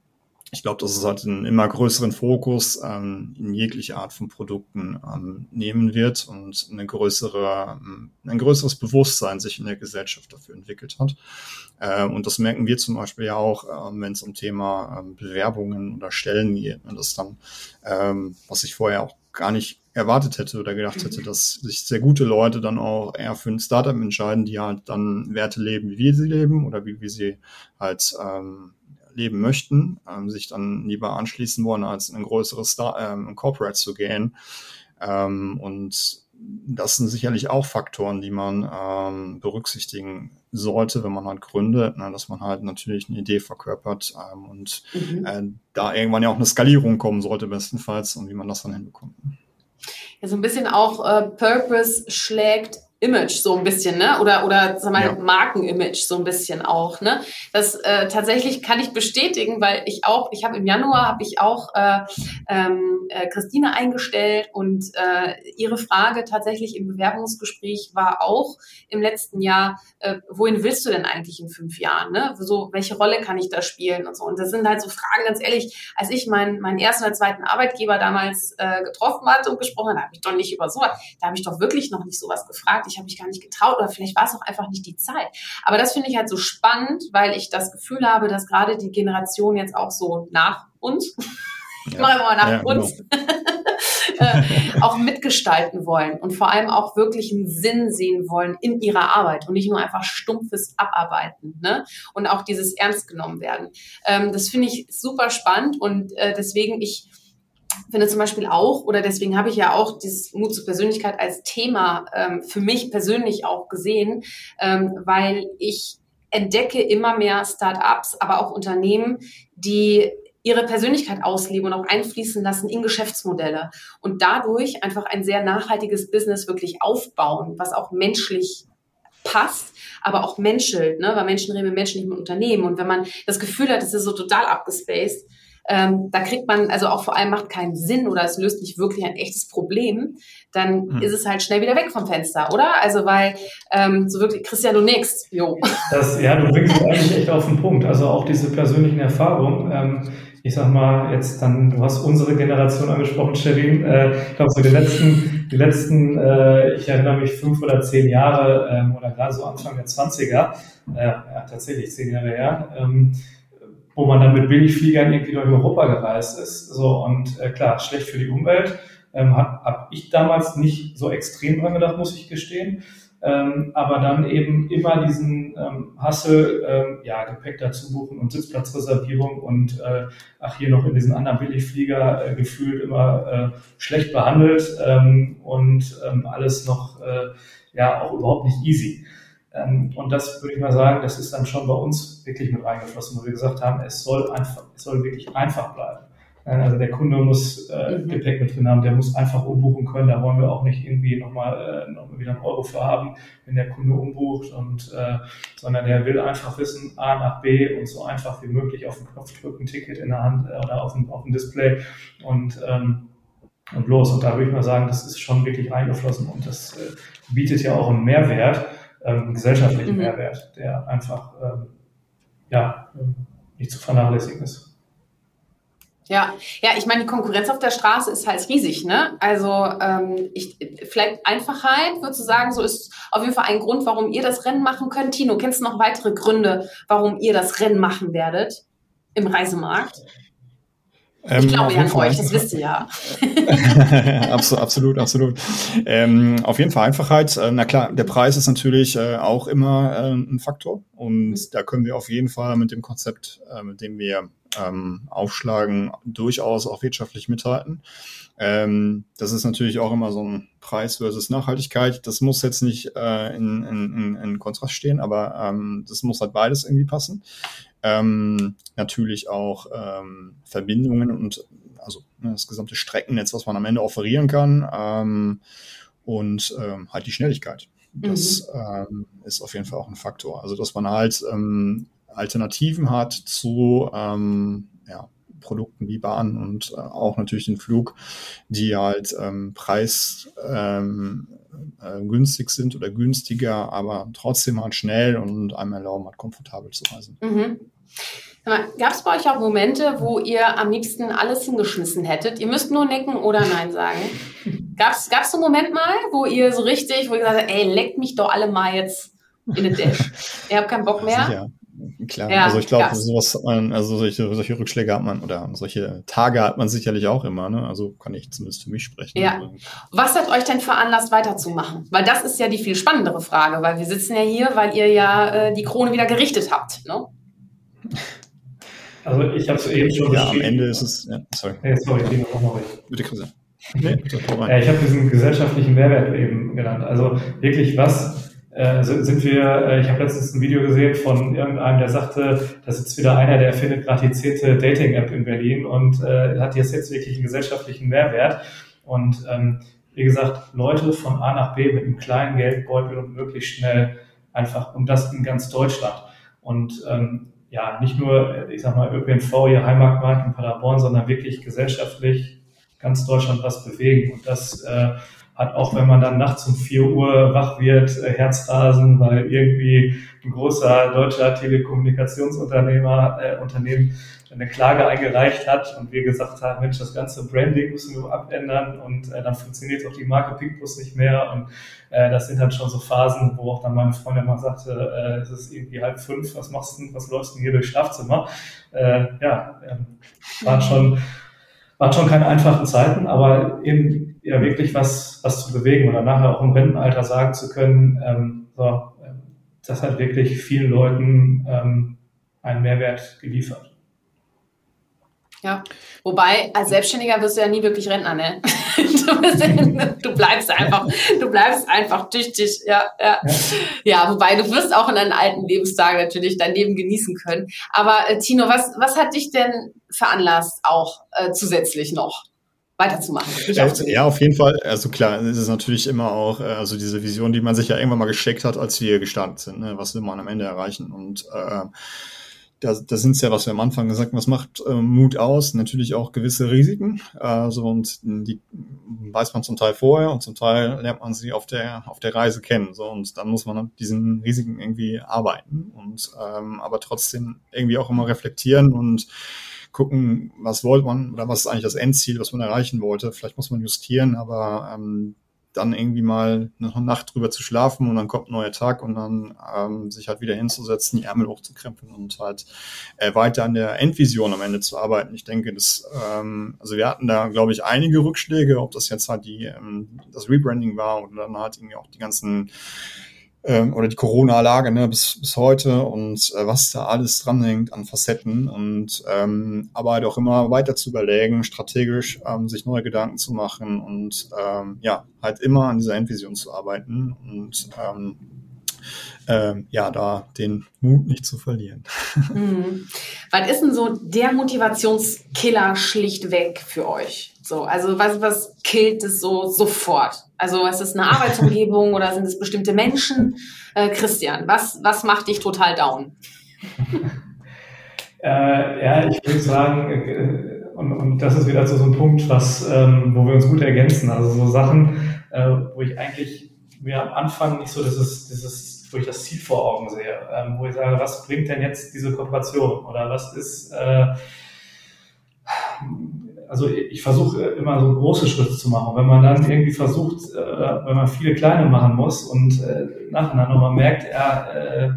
ich glaube, dass es halt einen immer größeren Fokus ähm, in jegliche Art von Produkten ähm, nehmen wird und eine größere, ähm, ein größeres Bewusstsein sich in der Gesellschaft dafür entwickelt hat. Äh, und das merken wir zum Beispiel ja auch, äh, wenn es um Thema äh, Bewerbungen oder Stellen geht. Und das dann, ähm, was ich vorher auch gar nicht erwartet hätte oder gedacht hätte, dass sich sehr gute Leute dann auch eher für ein Startup entscheiden, die halt dann Werte leben, wie wir sie leben oder wie wir sie halt ähm, leben möchten, ähm, sich dann lieber anschließen wollen, als in ein größeres Star ähm, Corporate zu gehen. Ähm, und das sind sicherlich auch Faktoren, die man ähm, berücksichtigen sollte, wenn man halt gründet, ne, dass man halt natürlich eine Idee verkörpert ähm, und mhm. äh, da irgendwann ja auch eine Skalierung kommen sollte, bestenfalls, und wie man das dann hinbekommt. Ja, so ein bisschen auch äh, Purpose schlägt Image so ein bisschen, ne? Oder oder sag mal ja. Markenimage so ein bisschen auch, ne? Das äh, tatsächlich kann ich bestätigen, weil ich auch, ich habe im Januar habe ich auch äh, ähm, äh, Christine eingestellt und äh, ihre Frage tatsächlich im Bewerbungsgespräch war auch im letzten Jahr, äh, wohin willst du denn eigentlich in fünf Jahren, ne? So welche Rolle kann ich da spielen und so. Und das sind halt so Fragen, ganz ehrlich, als ich meinen meinen ersten oder zweiten Arbeitgeber damals äh, getroffen hatte und gesprochen, da habe ich doch nicht über sowas, da habe ich doch wirklich noch nicht sowas gefragt ich habe mich gar nicht getraut oder vielleicht war es auch einfach nicht die Zeit. Aber das finde ich halt so spannend, weil ich das Gefühl habe, dass gerade die Generation jetzt auch so nach uns, ja. ich mache immer nach ja, uns, genau. auch mitgestalten wollen und vor allem auch wirklich einen Sinn sehen wollen in ihrer Arbeit und nicht nur einfach stumpfes Abarbeiten ne? und auch dieses Ernst genommen werden. Ähm, das finde ich super spannend und äh, deswegen ich finde zum Beispiel auch, oder deswegen habe ich ja auch dieses Mut zur Persönlichkeit als Thema ähm, für mich persönlich auch gesehen, ähm, weil ich entdecke immer mehr Start-ups, aber auch Unternehmen, die ihre Persönlichkeit ausleben und auch einfließen lassen in Geschäftsmodelle und dadurch einfach ein sehr nachhaltiges Business wirklich aufbauen, was auch menschlich passt, aber auch menschelt, ne? weil Menschen reden mit Menschen nicht mit Unternehmen und wenn man das Gefühl hat, es ist so total abgespaced, ähm, da kriegt man, also auch vor allem macht keinen Sinn oder es löst nicht wirklich ein echtes Problem, dann hm. ist es halt schnell wieder weg vom Fenster, oder? Also weil ähm, so wirklich, Christian, du nix, jo. Das, ja, du bringst es eigentlich echt auf den Punkt. Also auch diese persönlichen Erfahrungen. Ähm, ich sag mal, jetzt dann, du hast unsere Generation angesprochen, Sherin. Äh, ich glaube, so die letzten, die letzten, äh, ich erinnere mich, fünf oder zehn Jahre ähm, oder gerade so Anfang der Zwanziger, äh, ja, tatsächlich zehn Jahre her, ähm, wo man dann mit Billigfliegern irgendwie durch Europa gereist ist. So und äh, klar, schlecht für die Umwelt. Ähm, habe hab ich damals nicht so extrem dran gedacht, muss ich gestehen. Ähm, aber dann eben immer diesen ähm, Hassel, ähm, ja, Gepäck dazu buchen und Sitzplatzreservierung und äh, ach, hier noch in diesen anderen Billigflieger äh, gefühlt immer äh, schlecht behandelt ähm, und ähm, alles noch, äh, ja, auch überhaupt nicht easy. Ähm, und das würde ich mal sagen, das ist dann schon bei uns wirklich mit reingeflossen, wo wir gesagt haben, es soll einfach, es soll wirklich einfach bleiben. Also der Kunde muss äh, mhm. Gepäck mit drin haben, der muss einfach umbuchen können. Da wollen wir auch nicht irgendwie nochmal äh, noch wieder einen Euro für haben, wenn der Kunde umbucht, und, äh, sondern der will einfach wissen, A nach B und so einfach wie möglich auf den Knopf drücken, Ticket in der Hand äh, oder auf dem, auf dem Display und, ähm, und los. Und da würde ich mal sagen, das ist schon wirklich eingeflossen und das äh, bietet ja auch einen Mehrwert ähm, gesellschaftlichen mhm. Mehrwert, der einfach ähm, ja, nicht zu vernachlässigen ist. Ja, ja, ich meine, die Konkurrenz auf der Straße ist halt riesig, ne? Also ähm, ich, vielleicht Einfachheit, würdest du sagen, so ist auf jeden Fall ein Grund, warum ihr das Rennen machen könnt. Tino, kennst du noch weitere Gründe, warum ihr das Rennen machen werdet im Reisemarkt? Ähm, ich glaube ja an euch, das wisst ihr ja. absolut, absolut. Ähm, auf jeden Fall Einfachheit. Äh, na klar, der Preis ist natürlich äh, auch immer äh, ein Faktor. Und mhm. da können wir auf jeden Fall mit dem Konzept, äh, mit dem wir ähm, aufschlagen, durchaus auch wirtschaftlich mithalten. Ähm, das ist natürlich auch immer so ein Preis versus Nachhaltigkeit. Das muss jetzt nicht äh, in, in, in Kontrast stehen, aber ähm, das muss halt beides irgendwie passen. Ähm, natürlich auch ähm, Verbindungen und also ne, das gesamte Streckennetz, was man am Ende offerieren kann ähm, und ähm, halt die Schnelligkeit. Das mhm. ähm, ist auf jeden Fall auch ein Faktor. Also dass man halt ähm, Alternativen hat zu ähm, ja, Produkten wie Bahn und äh, auch natürlich den Flug, die halt ähm, preis ähm, äh, sind oder günstiger, aber trotzdem halt schnell und einem erlauben hat, komfortabel zu reisen. Mhm. Gab es bei euch auch Momente, wo ihr am liebsten alles hingeschmissen hättet? Ihr müsst nur nicken oder Nein sagen. Gab es so einen Moment mal, wo ihr so richtig, wo ihr gesagt habt, ey, leckt mich doch alle mal jetzt in den Dash. ihr habt keinen Bock mehr? Sicher. Klar, ja, also ich glaube, sowas, also solche, solche Rückschläge hat man oder solche Tage hat man sicherlich auch immer, ne? Also kann ich zumindest für mich sprechen. Ja. Was hat euch denn veranlasst, weiterzumaben? Weil das ist ja die viel spannendere Frage, weil wir sitzen ja hier, weil ihr ja äh, die Krone wieder gerichtet habt, ne? Also ich habe es eben schon Ja, am Ende ist es, ja, sorry. Nee, sorry, Tino, noch mal Bitte, Christian. Nee, bitte, ja, ich habe diesen gesellschaftlichen Mehrwert eben genannt. Also wirklich, was äh, sind wir, äh, ich habe letztens ein Video gesehen von irgendeinem, der sagte, das ist wieder einer, der erfindet gerade die zehnte Dating-App in Berlin und äh, hat jetzt, jetzt wirklich einen gesellschaftlichen Mehrwert. Und ähm, wie gesagt, Leute von A nach B mit einem kleinen Geldbeutel und möglichst schnell einfach, und das in ganz Deutschland. Und ähm, ja, nicht nur, ich sag mal, ÖPNV, ihr Heimatmarkt in Paderborn, sondern wirklich gesellschaftlich ganz Deutschland was bewegen. Und das äh, hat auch wenn man dann nachts um vier Uhr wach wird, äh, Herzrasen, weil irgendwie ein großer deutscher Telekommunikationsunternehmer, äh, Unternehmen eine Klage eingereicht hat und wir gesagt haben, Mensch, das ganze Branding müssen wir abändern und äh, dann funktioniert auch die Marke Pinkbus nicht mehr und äh, das sind dann schon so Phasen, wo auch dann meine Freundin mal sagte, äh, es ist irgendwie halb fünf, was machst du, was läufst du denn hier durchs Schlafzimmer? Äh, ja, äh, waren schon, waren schon keine einfachen Zeiten, aber eben ja wirklich was, was zu bewegen oder nachher auch im Rentenalter sagen zu können, ähm, so, ähm, das hat wirklich vielen Leuten ähm, einen Mehrwert geliefert. Ja, wobei als Selbstständiger wirst du ja nie wirklich Rentner, ne? Du, du bleibst einfach, du bleibst einfach tüchtig, ja, ja, ja. Ja, wobei du wirst auch in deinen alten Lebenstagen natürlich dein Leben genießen können. Aber äh, Tino, was, was hat dich denn veranlasst, auch äh, zusätzlich noch weiterzumachen? Äh, ja, auf jeden Fall. Also klar, es ist natürlich immer auch, äh, also diese Vision, die man sich ja irgendwann mal gesteckt hat, als wir gestartet sind, ne? was will man am Ende erreichen und äh, da, da sind es ja, was wir am Anfang gesagt haben, was macht äh, Mut aus? Natürlich auch gewisse Risiken. Also und die weiß man zum Teil vorher und zum Teil lernt man sie auf der auf der Reise kennen. So und dann muss man an diesen Risiken irgendwie arbeiten und ähm, aber trotzdem irgendwie auch immer reflektieren und gucken, was wollte man oder was ist eigentlich das Endziel, was man erreichen wollte. Vielleicht muss man justieren, aber ähm, dann irgendwie mal eine Nacht drüber zu schlafen und dann kommt ein neuer Tag und dann ähm, sich halt wieder hinzusetzen, die Ärmel hochzukrempeln und halt äh, weiter an der Endvision am Ende zu arbeiten. Ich denke, das, ähm, also wir hatten da, glaube ich, einige Rückschläge, ob das jetzt halt die, ähm, das Rebranding war oder dann halt irgendwie auch die ganzen ähm, oder die Corona-Lage ne, bis, bis heute und äh, was da alles dranhängt an Facetten und ähm, aber halt auch immer weiter zu überlegen, strategisch ähm, sich neue Gedanken zu machen und ähm, ja, halt immer an dieser Endvision zu arbeiten und ähm, ähm, ja, da den Mut nicht zu verlieren. Mhm. Was ist denn so der Motivationskiller schlichtweg für euch? So, also was, was killt es so sofort? Also ist es eine Arbeitsumgebung oder sind es bestimmte Menschen? Äh, Christian, was, was macht dich total down? Äh, ja, ich würde sagen, äh, und, und das ist wieder so, so ein Punkt, was, ähm, wo wir uns gut ergänzen. Also so Sachen, äh, wo ich eigentlich mir am Anfang nicht so dieses, dieses, wo ich das Ziel vor Augen sehe, ähm, wo ich sage, was bringt denn jetzt diese Kooperation oder was ist äh, also ich versuche immer so große Schritte zu machen. wenn man dann irgendwie versucht, äh, wenn man viele kleine machen muss und äh, nacheinander nochmal merkt, ja, äh,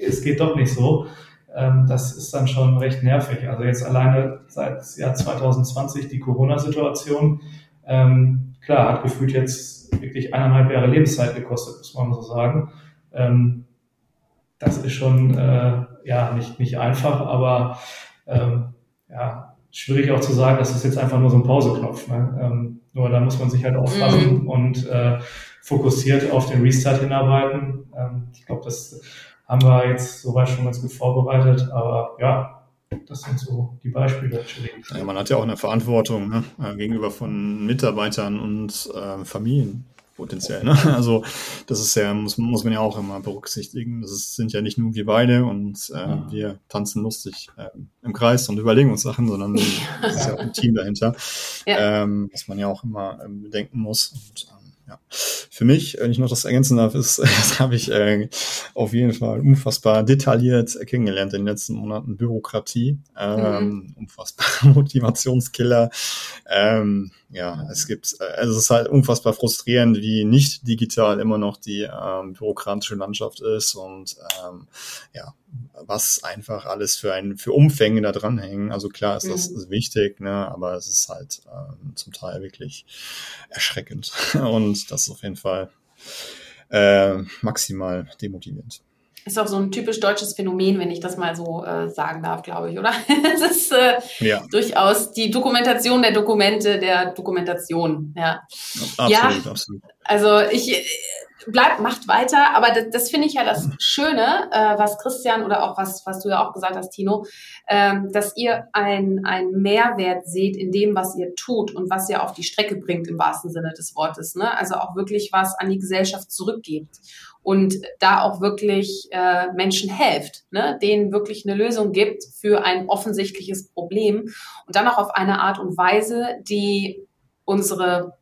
es geht doch nicht so, ähm, das ist dann schon recht nervig. Also jetzt alleine seit Jahr 2020 die Corona-Situation, ähm, klar, hat gefühlt jetzt wirklich eineinhalb Jahre Lebenszeit gekostet, muss man so sagen. Ähm, das ist schon äh, ja nicht, nicht einfach, aber ähm, ja, schwierig auch zu sagen, das ist jetzt einfach nur so ein Pauseknopf. Ne? Ähm, nur da muss man sich halt aufpassen mhm. und äh, fokussiert auf den Restart hinarbeiten. Ähm, ich glaube, das haben wir jetzt soweit schon ganz gut vorbereitet, aber ja, das sind so die Beispiele. Ja, man hat ja auch eine Verantwortung ne? Gegenüber von Mitarbeitern und äh, Familien potenziell. Ne? Also das ist ja, muss, muss man ja auch immer berücksichtigen. Das ist, sind ja nicht nur wir beide und äh, ja. wir tanzen lustig äh, im Kreis und überlegen uns Sachen, sondern es ist ja auch ein Team dahinter, ja. ähm, was man ja auch immer ähm, bedenken muss. Und, ähm, ja. Für mich, wenn ich noch das ergänzen darf, ist, das habe ich äh, auf jeden Fall unfassbar detailliert kennengelernt in den letzten Monaten. Bürokratie, ähm, mhm. unfassbar Motivationskiller. Ähm, ja, es gibt, also es ist halt unfassbar frustrierend, wie nicht digital immer noch die ähm, bürokratische Landschaft ist und ähm, ja, was einfach alles für ein für Umfänge da dranhängen. Also klar ist das mhm. wichtig, ne, aber es ist halt ähm, zum Teil wirklich erschreckend und das ist auf jeden Fall äh, maximal demotivierend. Ist auch so ein typisch deutsches Phänomen, wenn ich das mal so äh, sagen darf, glaube ich, oder? Es ist äh, ja. durchaus die Dokumentation der Dokumente der Dokumentation. Ja, absolut, ja, absolut. Also ich bleibt, macht weiter, aber das, das finde ich ja das Schöne, äh, was Christian oder auch was, was du ja auch gesagt hast, Tino, ähm, dass ihr ein, ein Mehrwert seht in dem, was ihr tut und was ihr auf die Strecke bringt im wahrsten Sinne des Wortes. Ne? Also auch wirklich was an die Gesellschaft zurückgebt und da auch wirklich äh, Menschen helft, ne? denen wirklich eine Lösung gibt für ein offensichtliches Problem und dann auch auf eine Art und Weise, die unsere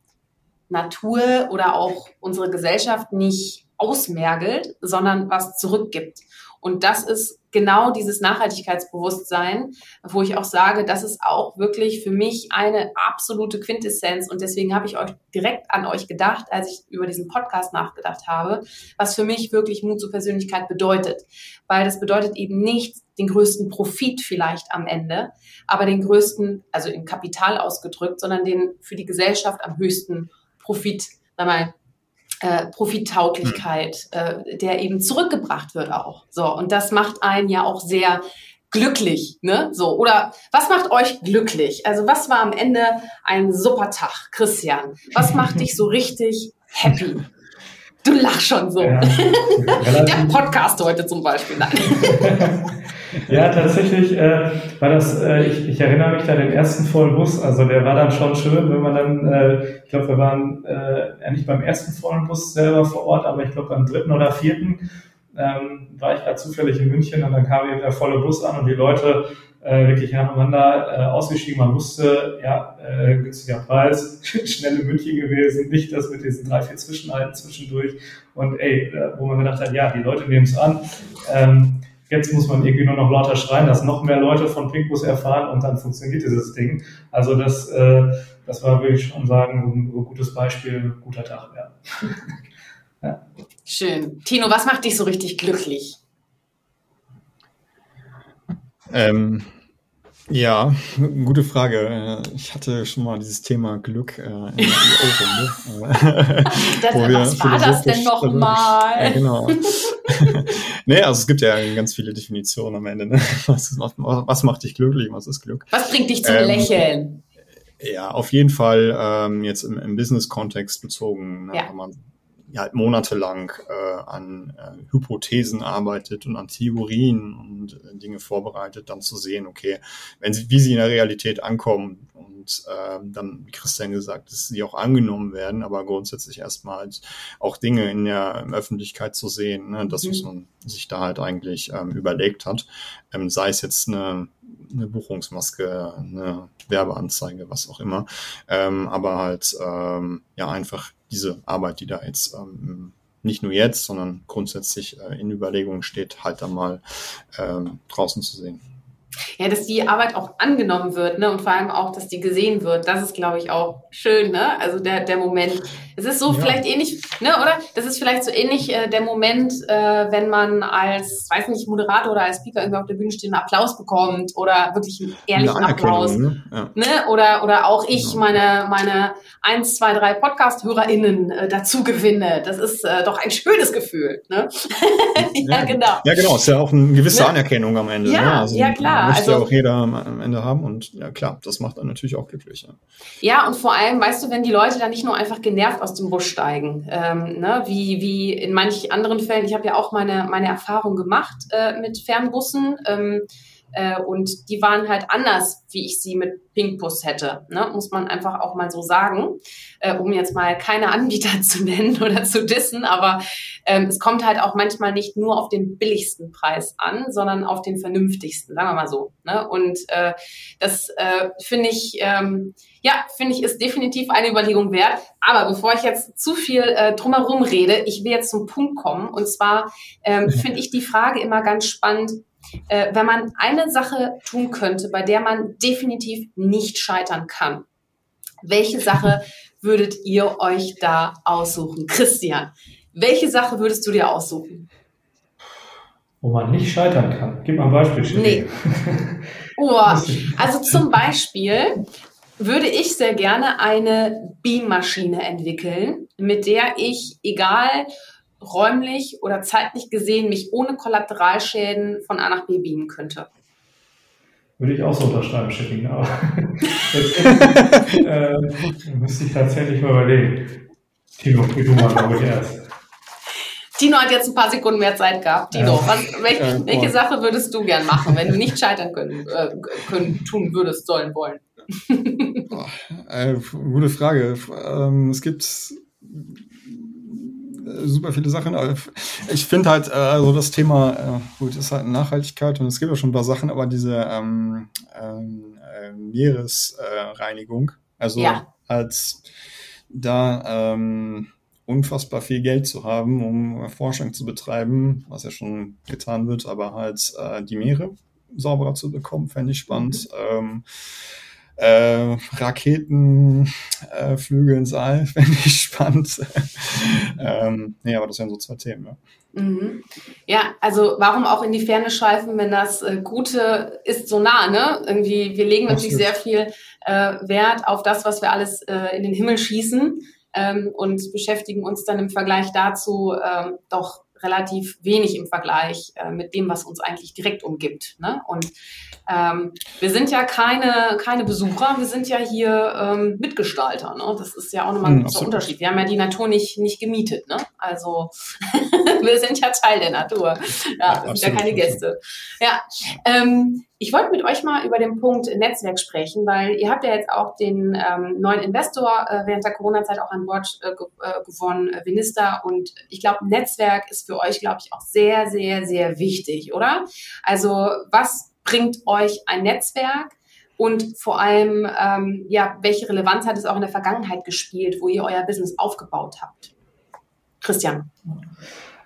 Natur oder auch unsere Gesellschaft nicht ausmergelt, sondern was zurückgibt. Und das ist genau dieses Nachhaltigkeitsbewusstsein, wo ich auch sage, das ist auch wirklich für mich eine absolute Quintessenz. Und deswegen habe ich euch direkt an euch gedacht, als ich über diesen Podcast nachgedacht habe, was für mich wirklich Mut zur Persönlichkeit bedeutet. Weil das bedeutet eben nicht den größten Profit vielleicht am Ende, aber den größten, also in Kapital ausgedrückt, sondern den für die Gesellschaft am höchsten Profit, sag mal, äh, Profittauglichkeit, äh, der eben zurückgebracht wird auch. So, und das macht einen ja auch sehr glücklich, ne? So, oder was macht euch glücklich? Also, was war am Ende ein super Tag, Christian? Was macht dich so richtig happy? Du lachst schon so. Ja, Der Podcast heute zum Beispiel. ja, tatsächlich äh, war das, äh, ich, ich erinnere mich da den ersten vollen Bus, also der war dann schon schön, wenn man dann, äh, ich glaube, wir waren äh, nicht beim ersten vollen Bus selber vor Ort, aber ich glaube beim dritten oder vierten ähm, war ich da zufällig in München und dann kam eben der volle Bus an und die Leute äh, wirklich nacheinander äh, ausgestiegen. Man wusste, ja, äh, günstiger Preis, schnell in München gewesen, nicht das mit diesen drei, vier Zwischenhalten zwischendurch. Und ey, äh, wo man gedacht hat, ja, die Leute nehmen es an. Ähm, jetzt muss man irgendwie nur noch lauter schreien, dass noch mehr Leute von Pinkbus erfahren und dann funktioniert dieses Ding. Also das, äh, das war, würde ich schon sagen, ein, ein gutes Beispiel, guter Tag, ja. ja. Schön. Tino, was macht dich so richtig glücklich? Ähm, ja, gute Frage. Ich hatte schon mal dieses Thema Glück äh, in der O-Runde. was war das denn nochmal? Ja, genau. nee, also es gibt ja ganz viele Definitionen am Ende. Ne? Was, was, was, macht dich glücklich? Was ist Glück? Was bringt dich zum ähm, Lächeln? Ja, auf jeden Fall ähm, jetzt im, im Business-Kontext bezogen. Ne? Ja. Wenn man halt monatelang äh, an äh, Hypothesen arbeitet und an Theorien und äh, Dinge vorbereitet, dann zu sehen, okay, wenn sie, wie sie in der Realität ankommen und äh, dann, wie Christian gesagt, dass sie auch angenommen werden, aber grundsätzlich erstmal halt auch Dinge in der Öffentlichkeit zu sehen, ne, das, was mhm. man sich da halt eigentlich ähm, überlegt hat, ähm, sei es jetzt eine eine Buchungsmaske, eine Werbeanzeige, was auch immer. Ähm, aber halt ähm, ja einfach diese Arbeit, die da jetzt ähm, nicht nur jetzt, sondern grundsätzlich äh, in Überlegungen steht, halt dann mal ähm, draußen zu sehen. Ja, dass die Arbeit auch angenommen wird, ne? Und vor allem auch, dass die gesehen wird. Das ist, glaube ich, auch schön, ne? Also der, der Moment. Es ist so ja. vielleicht ähnlich, ne, oder? Das ist vielleicht so ähnlich äh, der Moment, äh, wenn man als, weiß nicht, Moderator oder als Speaker irgendwie auf der Bühne steht, einen Applaus bekommt oder wirklich einen ehrlichen Applaus. Ne? Ja. ne? Oder, oder auch ich meine, meine eins, zwei, drei Podcast-HörerInnen äh, dazu gewinne. Das ist äh, doch ein schönes Gefühl, ne? ja, ja, genau. Ja, genau. Ist ja auch eine gewisse ne? Anerkennung am Ende. Ja, ne? also, ja klar möchte also, auch jeder am Ende haben und ja klar, das macht dann natürlich auch glücklich. Ja. ja, und vor allem, weißt du, wenn die Leute dann nicht nur einfach genervt aus dem Bus steigen, ähm, ne, wie, wie in manchen anderen Fällen, ich habe ja auch meine, meine Erfahrung gemacht äh, mit Fernbussen. Ähm, äh, und die waren halt anders, wie ich sie mit Pinkbus hätte, ne? muss man einfach auch mal so sagen, äh, um jetzt mal keine Anbieter zu nennen oder zu dissen, aber ähm, es kommt halt auch manchmal nicht nur auf den billigsten Preis an, sondern auf den vernünftigsten, sagen wir mal so. Ne? Und äh, das äh, finde ich, ähm, ja, finde ich, ist definitiv eine Überlegung wert. Aber bevor ich jetzt zu viel äh, drumherum rede, ich will jetzt zum Punkt kommen. Und zwar ähm, finde ich die Frage immer ganz spannend, äh, wenn man eine Sache tun könnte, bei der man definitiv nicht scheitern kann, welche Sache würdet ihr euch da aussuchen? Christian, welche Sache würdest du dir aussuchen? Wo man nicht scheitern kann. Gib mal ein Beispiel. Stelle. Nee. Oh, also zum Beispiel würde ich sehr gerne eine Beammaschine entwickeln, mit der ich, egal räumlich oder zeitlich gesehen mich ohne Kollateralschäden von A nach B beamen könnte. Würde ich auch so unterschreiben, Shipping, aber das, äh, müsste ich tatsächlich mal überlegen. Tino, wie du mal, glaube ich, erst. Tino hat jetzt ein paar Sekunden mehr Zeit gehabt. Tino, ja. was, welch, ja, welche Sache würdest du gern machen, wenn du nicht scheitern können, äh, können tun würdest, sollen, wollen? oh, äh, gute Frage. Ähm, es gibt super viele Sachen. Ich finde halt äh, so das Thema, äh, gut, ist halt Nachhaltigkeit und es gibt auch schon ein paar Sachen, aber diese ähm, ähm, äh, Meeresreinigung, also ja. als da ähm, unfassbar viel Geld zu haben, um Forschung zu betreiben, was ja schon getan wird, aber halt äh, die Meere sauberer zu bekommen, fände ich spannend. Mhm. Ähm, äh, Raketenflüge äh, ins All, fände ich spannend. ähm, nee, aber das wären so zwei Themen, ja. Mhm. Ja, also warum auch in die Ferne schweifen, wenn das äh, Gute ist so nah, ne? Irgendwie, wir legen natürlich sehr viel äh, Wert auf das, was wir alles äh, in den Himmel schießen ähm, und beschäftigen uns dann im Vergleich dazu ähm, doch relativ wenig im Vergleich äh, mit dem, was uns eigentlich direkt umgibt. Ne? Und ähm, wir sind ja keine, keine Besucher, wir sind ja hier ähm, Mitgestalter. Ne? Das ist ja auch nochmal ein hm, großer Unterschied. Wir haben ja die Natur nicht, nicht gemietet. Ne? Also wir sind ja Teil der Natur. Ja, wir sind ja keine Gäste. Ja, ähm, ich wollte mit euch mal über den Punkt Netzwerk sprechen, weil ihr habt ja jetzt auch den ähm, neuen Investor äh, während der Corona-Zeit auch an Bord äh, äh, gewonnen, äh, Vinister. Und ich glaube, Netzwerk ist für euch, glaube ich, auch sehr, sehr, sehr wichtig, oder? Also was bringt euch ein Netzwerk? Und vor allem, ähm, ja, welche Relevanz hat es auch in der Vergangenheit gespielt, wo ihr euer Business aufgebaut habt? Christian.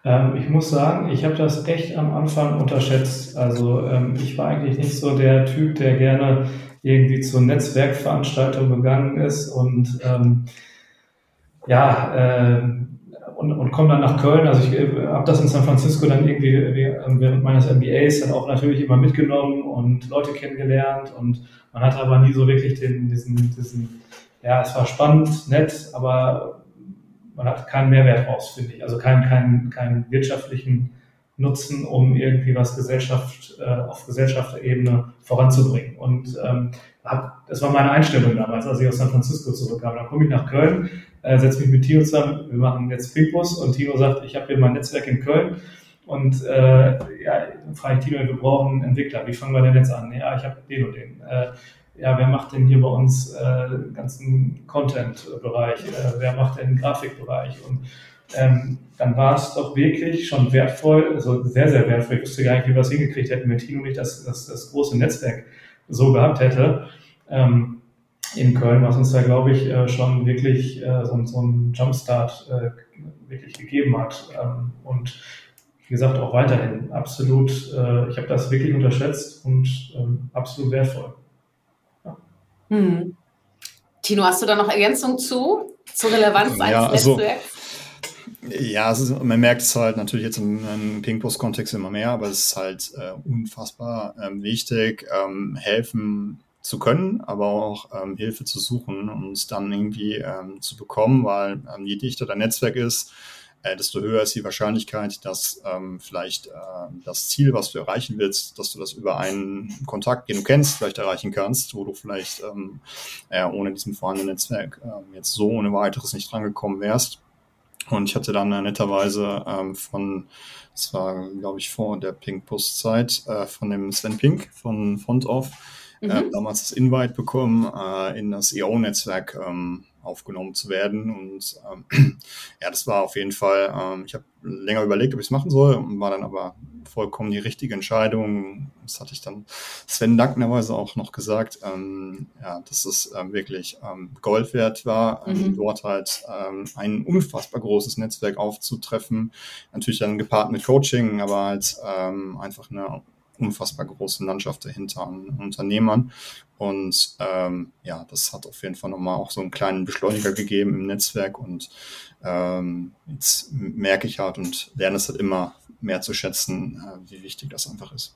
Ähm, ich muss sagen, ich habe das echt am Anfang unterschätzt. Also ähm, ich war eigentlich nicht so der Typ, der gerne irgendwie zur Netzwerkveranstaltung gegangen ist und ähm, ja, äh, und, und komme dann nach Köln. Also ich äh, habe das in San Francisco dann irgendwie ähm, während meines MBAs dann auch natürlich immer mitgenommen und Leute kennengelernt und man hatte aber nie so wirklich den, diesen, diesen, ja, es war spannend, nett, aber man hat keinen Mehrwert raus, finde ich. Also keinen, keinen, keinen wirtschaftlichen Nutzen, um irgendwie was Gesellschaft, äh, auf Gesellschaftsebene voranzubringen. Und ähm, hab, das war meine Einstellung damals, als ich aus San Francisco zurückkam. Dann komme ich nach Köln, äh, setze mich mit Tino zusammen, wir machen jetzt Pinkbus und Tino sagt, ich habe hier mein Netzwerk in Köln und äh, ja, frage ich Tino, wir brauchen einen Entwickler, wie fangen wir denn jetzt an? Ja, ich habe den und den. Äh, ja, wer macht denn hier bei uns äh, den ganzen Content-Bereich? Äh, wer macht denn den Grafikbereich? Und ähm, dann war es doch wirklich schon wertvoll, also sehr, sehr wertvoll. Ich wüsste gar nicht, wie wir es hingekriegt hätten, wenn Tino nicht das, das, das große Netzwerk so gehabt hätte. Ähm, in Köln, was uns da, glaube ich, äh, schon wirklich äh, so, so einen Jumpstart äh, wirklich gegeben hat. Ähm, und wie gesagt, auch weiterhin absolut, äh, ich habe das wirklich unterschätzt und ähm, absolut wertvoll. Hm. Tino, hast du da noch Ergänzung zu, zur Relevanz eines ja, also, Netzwerks? Ja, ist, man merkt es halt natürlich jetzt im, im Ping-Post-Kontext immer mehr, aber es ist halt äh, unfassbar ähm, wichtig, ähm, helfen zu können, aber auch ähm, Hilfe zu suchen und dann irgendwie ähm, zu bekommen, weil ähm, je dichter dein Netzwerk ist, äh, desto höher ist die Wahrscheinlichkeit, dass ähm, vielleicht äh, das Ziel, was du erreichen willst, dass du das über einen Kontakt, den du kennst, vielleicht erreichen kannst, wo du vielleicht ähm, äh, ohne diesen vorhandenen Netzwerk äh, jetzt so ohne weiteres nicht drangekommen wärst. Und ich hatte dann äh, netterweise ähm, von, das war, glaube ich, vor der Pink-Post-Zeit, äh, von dem Sven Pink von Font Off, äh, mhm. äh, damals das Invite bekommen, äh, in das EO-Netzwerk ähm, aufgenommen zu werden. Und ähm, ja, das war auf jeden Fall, ähm, ich habe länger überlegt, ob ich es machen soll, und war dann aber vollkommen die richtige Entscheidung. Das hatte ich dann Sven dankbarerweise auch noch gesagt, ähm, ja, dass es ähm, wirklich ähm, Gold wert war, ähm, mhm. dort halt ähm, ein unfassbar großes Netzwerk aufzutreffen. Natürlich dann gepaart mit Coaching, aber halt ähm, einfach eine unfassbar große Landschaft dahinter an Unternehmern. Und ähm, ja, das hat auf jeden Fall nochmal auch so einen kleinen Beschleuniger gegeben im Netzwerk. Und ähm, jetzt merke ich halt und lerne es halt immer mehr zu schätzen, äh, wie wichtig das einfach ist.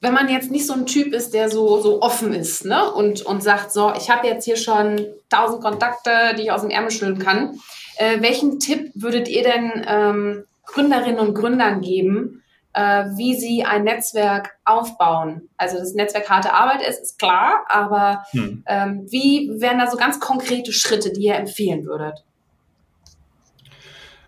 Wenn man jetzt nicht so ein Typ ist, der so, so offen ist ne? und, und sagt, so, ich habe jetzt hier schon tausend Kontakte, die ich aus dem Ärmel schütteln kann, äh, welchen Tipp würdet ihr denn ähm, Gründerinnen und Gründern geben, wie sie ein Netzwerk aufbauen. Also das Netzwerk harte Arbeit ist, ist klar, aber hm. ähm, wie wären da so ganz konkrete Schritte, die ihr empfehlen würdet?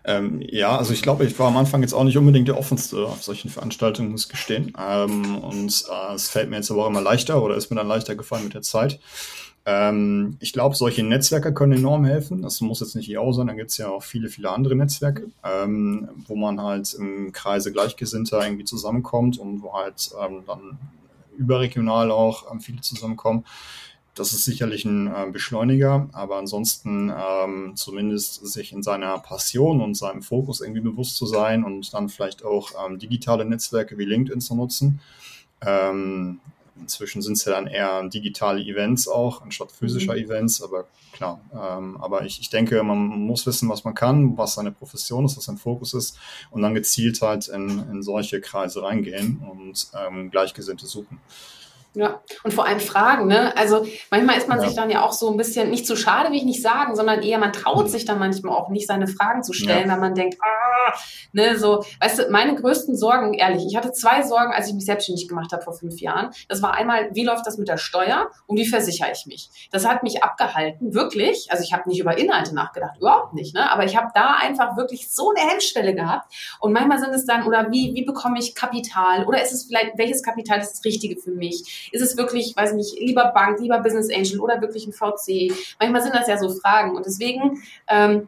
Ähm, ja, also ich glaube, ich war am Anfang jetzt auch nicht unbedingt der offenste auf solchen Veranstaltungen, muss ich gestehen. Ähm, und äh, es fällt mir jetzt aber auch immer leichter oder ist mir dann leichter gefallen mit der Zeit. Ähm, ich glaube, solche Netzwerke können enorm helfen. Das muss jetzt nicht IO sein, da gibt es ja auch viele, viele andere Netzwerke, ähm, wo man halt im Kreise Gleichgesinnter irgendwie zusammenkommt und wo halt ähm, dann überregional auch ähm, viele zusammenkommen. das ist sicherlich ein äh, Beschleuniger, aber ansonsten ähm, zumindest sich in seiner Passion und seinem Fokus irgendwie bewusst zu sein und dann vielleicht auch ähm, digitale Netzwerke wie LinkedIn zu nutzen. Inzwischen sind es ja dann eher digitale Events auch, anstatt physischer mhm. Events, aber klar. Ähm, aber ich, ich denke, man muss wissen, was man kann, was seine Profession ist, was sein Fokus ist und dann gezielt halt in, in solche Kreise reingehen und ähm, Gleichgesinnte suchen. Ja, und vor allem Fragen, ne? Also manchmal ist man ja. sich dann ja auch so ein bisschen, nicht zu schade, will ich nicht sagen, sondern eher, man traut mhm. sich dann manchmal auch nicht, seine Fragen zu stellen, ja. weil man denkt, ah, ne, so, weißt du, meine größten Sorgen, ehrlich, ich hatte zwei Sorgen, als ich mich selbstständig gemacht habe vor fünf Jahren. Das war einmal, wie läuft das mit der Steuer und wie versichere ich mich? Das hat mich abgehalten, wirklich. Also ich habe nicht über Inhalte nachgedacht, überhaupt nicht, ne? Aber ich habe da einfach wirklich so eine Hemmschwelle gehabt. Und manchmal sind es dann, oder wie, wie bekomme ich Kapital? Oder ist es vielleicht, welches Kapital ist das Richtige für mich? Ist es wirklich, weiß nicht, lieber Bank, lieber Business Angel oder wirklich ein VC? Manchmal sind das ja so Fragen. Und deswegen ähm,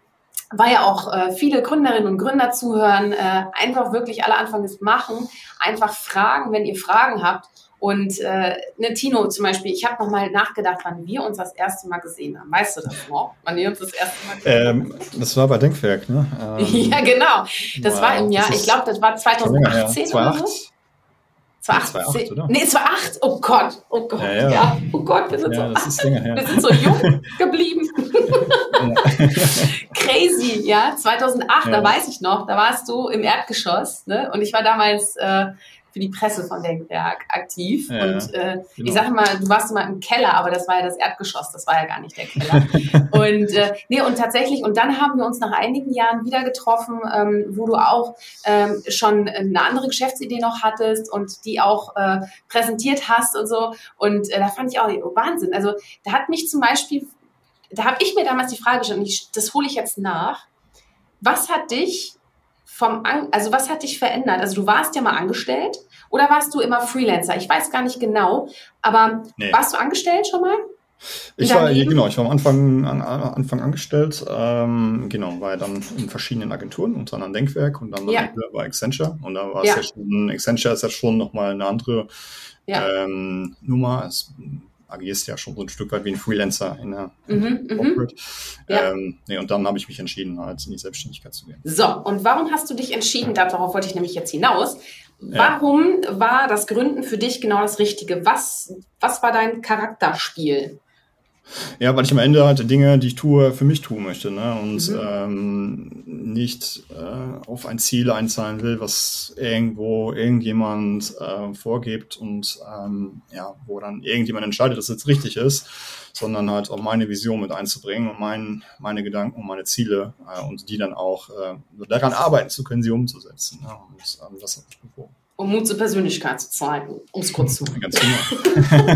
weil ja auch äh, viele Gründerinnen und Gründer zuhören, äh, einfach wirklich alle Anfangs machen, einfach fragen, wenn ihr Fragen habt. Und äh, ne, Tino zum Beispiel, ich habe nochmal nachgedacht, wann wir uns das erste Mal gesehen haben. Weißt du das noch? Wann wir uns das erste Mal gesehen ähm, haben? Das war bei Denkwerk, ne? Ähm, ja, genau. Das wow, war im Jahr, ich glaube, das war 2018 oder so. 2008, oder? Nee, 2008. Oh Gott, oh Gott, ja. ja. ja. Oh Gott, wir sind, ja, so, wir sind so jung geblieben. Crazy, ja. 2008, da weiß ich noch, da warst du im Erdgeschoss, ne? Und ich war damals äh, für die Presse von Denkwerk aktiv. Ja, und äh, genau. ich sage mal, du warst mal im Keller, aber das war ja das Erdgeschoss, das war ja gar nicht der Keller. und äh, nee, und tatsächlich, und dann haben wir uns nach einigen Jahren wieder getroffen, ähm, wo du auch ähm, schon eine andere Geschäftsidee noch hattest und die auch äh, präsentiert hast und so. Und äh, da fand ich auch Wahnsinn. Also da hat mich zum Beispiel, da habe ich mir damals die Frage gestellt, und ich, das hole ich jetzt nach. Was hat dich vom, also was hat dich verändert? Also du warst ja mal angestellt oder warst du immer Freelancer? Ich weiß gar nicht genau, aber nee. warst du angestellt schon mal? Ich war, genau, ich war am Anfang, an, Anfang angestellt, ähm, genau, war dann in verschiedenen Agenturen, unter anderem Denkwerk und dann ja. bei Accenture. Und da war es ja. ja schon, Accenture ist ja schon nochmal eine andere ja. ähm, Nummer. Es, agierst ja schon so ein Stück weit wie ein Freelancer in der mhm, mhm, Corporate. Ja. Ähm, nee, und dann habe ich mich entschieden, halt in die Selbstständigkeit zu gehen. So, und warum hast du dich entschieden? Darauf wollte ich nämlich jetzt hinaus. Warum ja. war das Gründen für dich genau das Richtige? Was, was war dein Charakterspiel? Ja, weil ich am Ende halt Dinge, die ich tue, für mich tun möchte ne? und mhm. ähm, nicht äh, auf ein Ziel einzahlen will, was irgendwo irgendjemand äh, vorgibt und ähm, ja, wo dann irgendjemand entscheidet, dass es jetzt richtig ist, sondern halt auch meine Vision mit einzubringen und mein, meine Gedanken und meine Ziele äh, und die dann auch äh, daran arbeiten zu können, sie umzusetzen. Ne? Und ähm, das hat mich bewogen um Mut zur Persönlichkeit zu zeigen, um es kurz zu Ganz genau.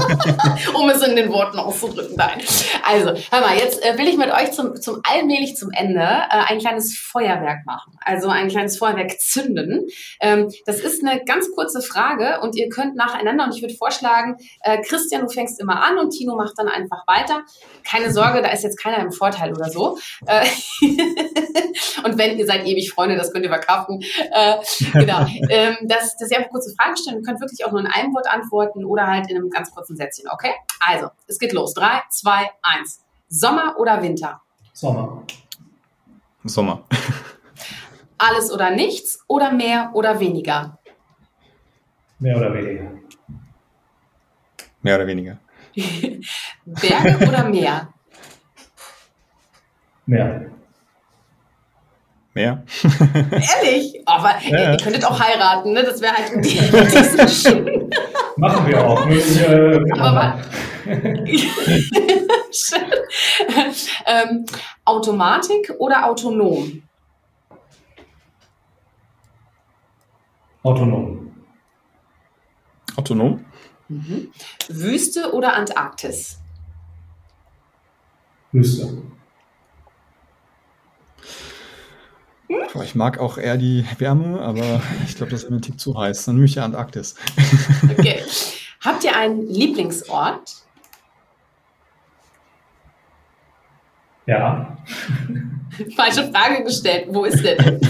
um es in den Worten auszudrücken. Nein. Also, hör mal, jetzt äh, will ich mit euch zum, zum allmählich zum Ende äh, ein kleines Feuerwerk machen. Also ein kleines Feuerwerk zünden. Ähm, das ist eine ganz kurze Frage und ihr könnt nacheinander und ich würde vorschlagen, äh, Christian, du fängst immer an und Tino macht dann einfach weiter. Keine Sorge, da ist jetzt keiner im Vorteil oder so. Äh, und wenn ihr seid ewig Freunde, das könnt ihr verkraften. Äh, genau. Ähm, das, das sehr kurze Fragen stellen. Ihr könnt wirklich auch nur in einem Wort antworten oder halt in einem ganz kurzen Sätzchen, okay? Also, es geht los. Drei, zwei, eins. Sommer oder Winter? Sommer. Sommer. Alles oder nichts oder mehr oder weniger? Mehr oder weniger. Mehr oder weniger. Berge oder Meer? Meer. Mehr? Ehrlich? Aber ja, ihr könntet auch heiraten, ne? Das wäre halt Machen wir auch. äh, Aber ähm, Automatik oder autonom? Autonom. Autonom? Mhm. Wüste oder Antarktis? Wüste. Ich mag auch eher die Wärme, aber ich glaube, das ist mir ein Tick zu heiß. Dann nehme ich ja Antarktis. Okay. Habt ihr einen Lieblingsort? Ja. Falsche Frage gestellt. Wo ist denn?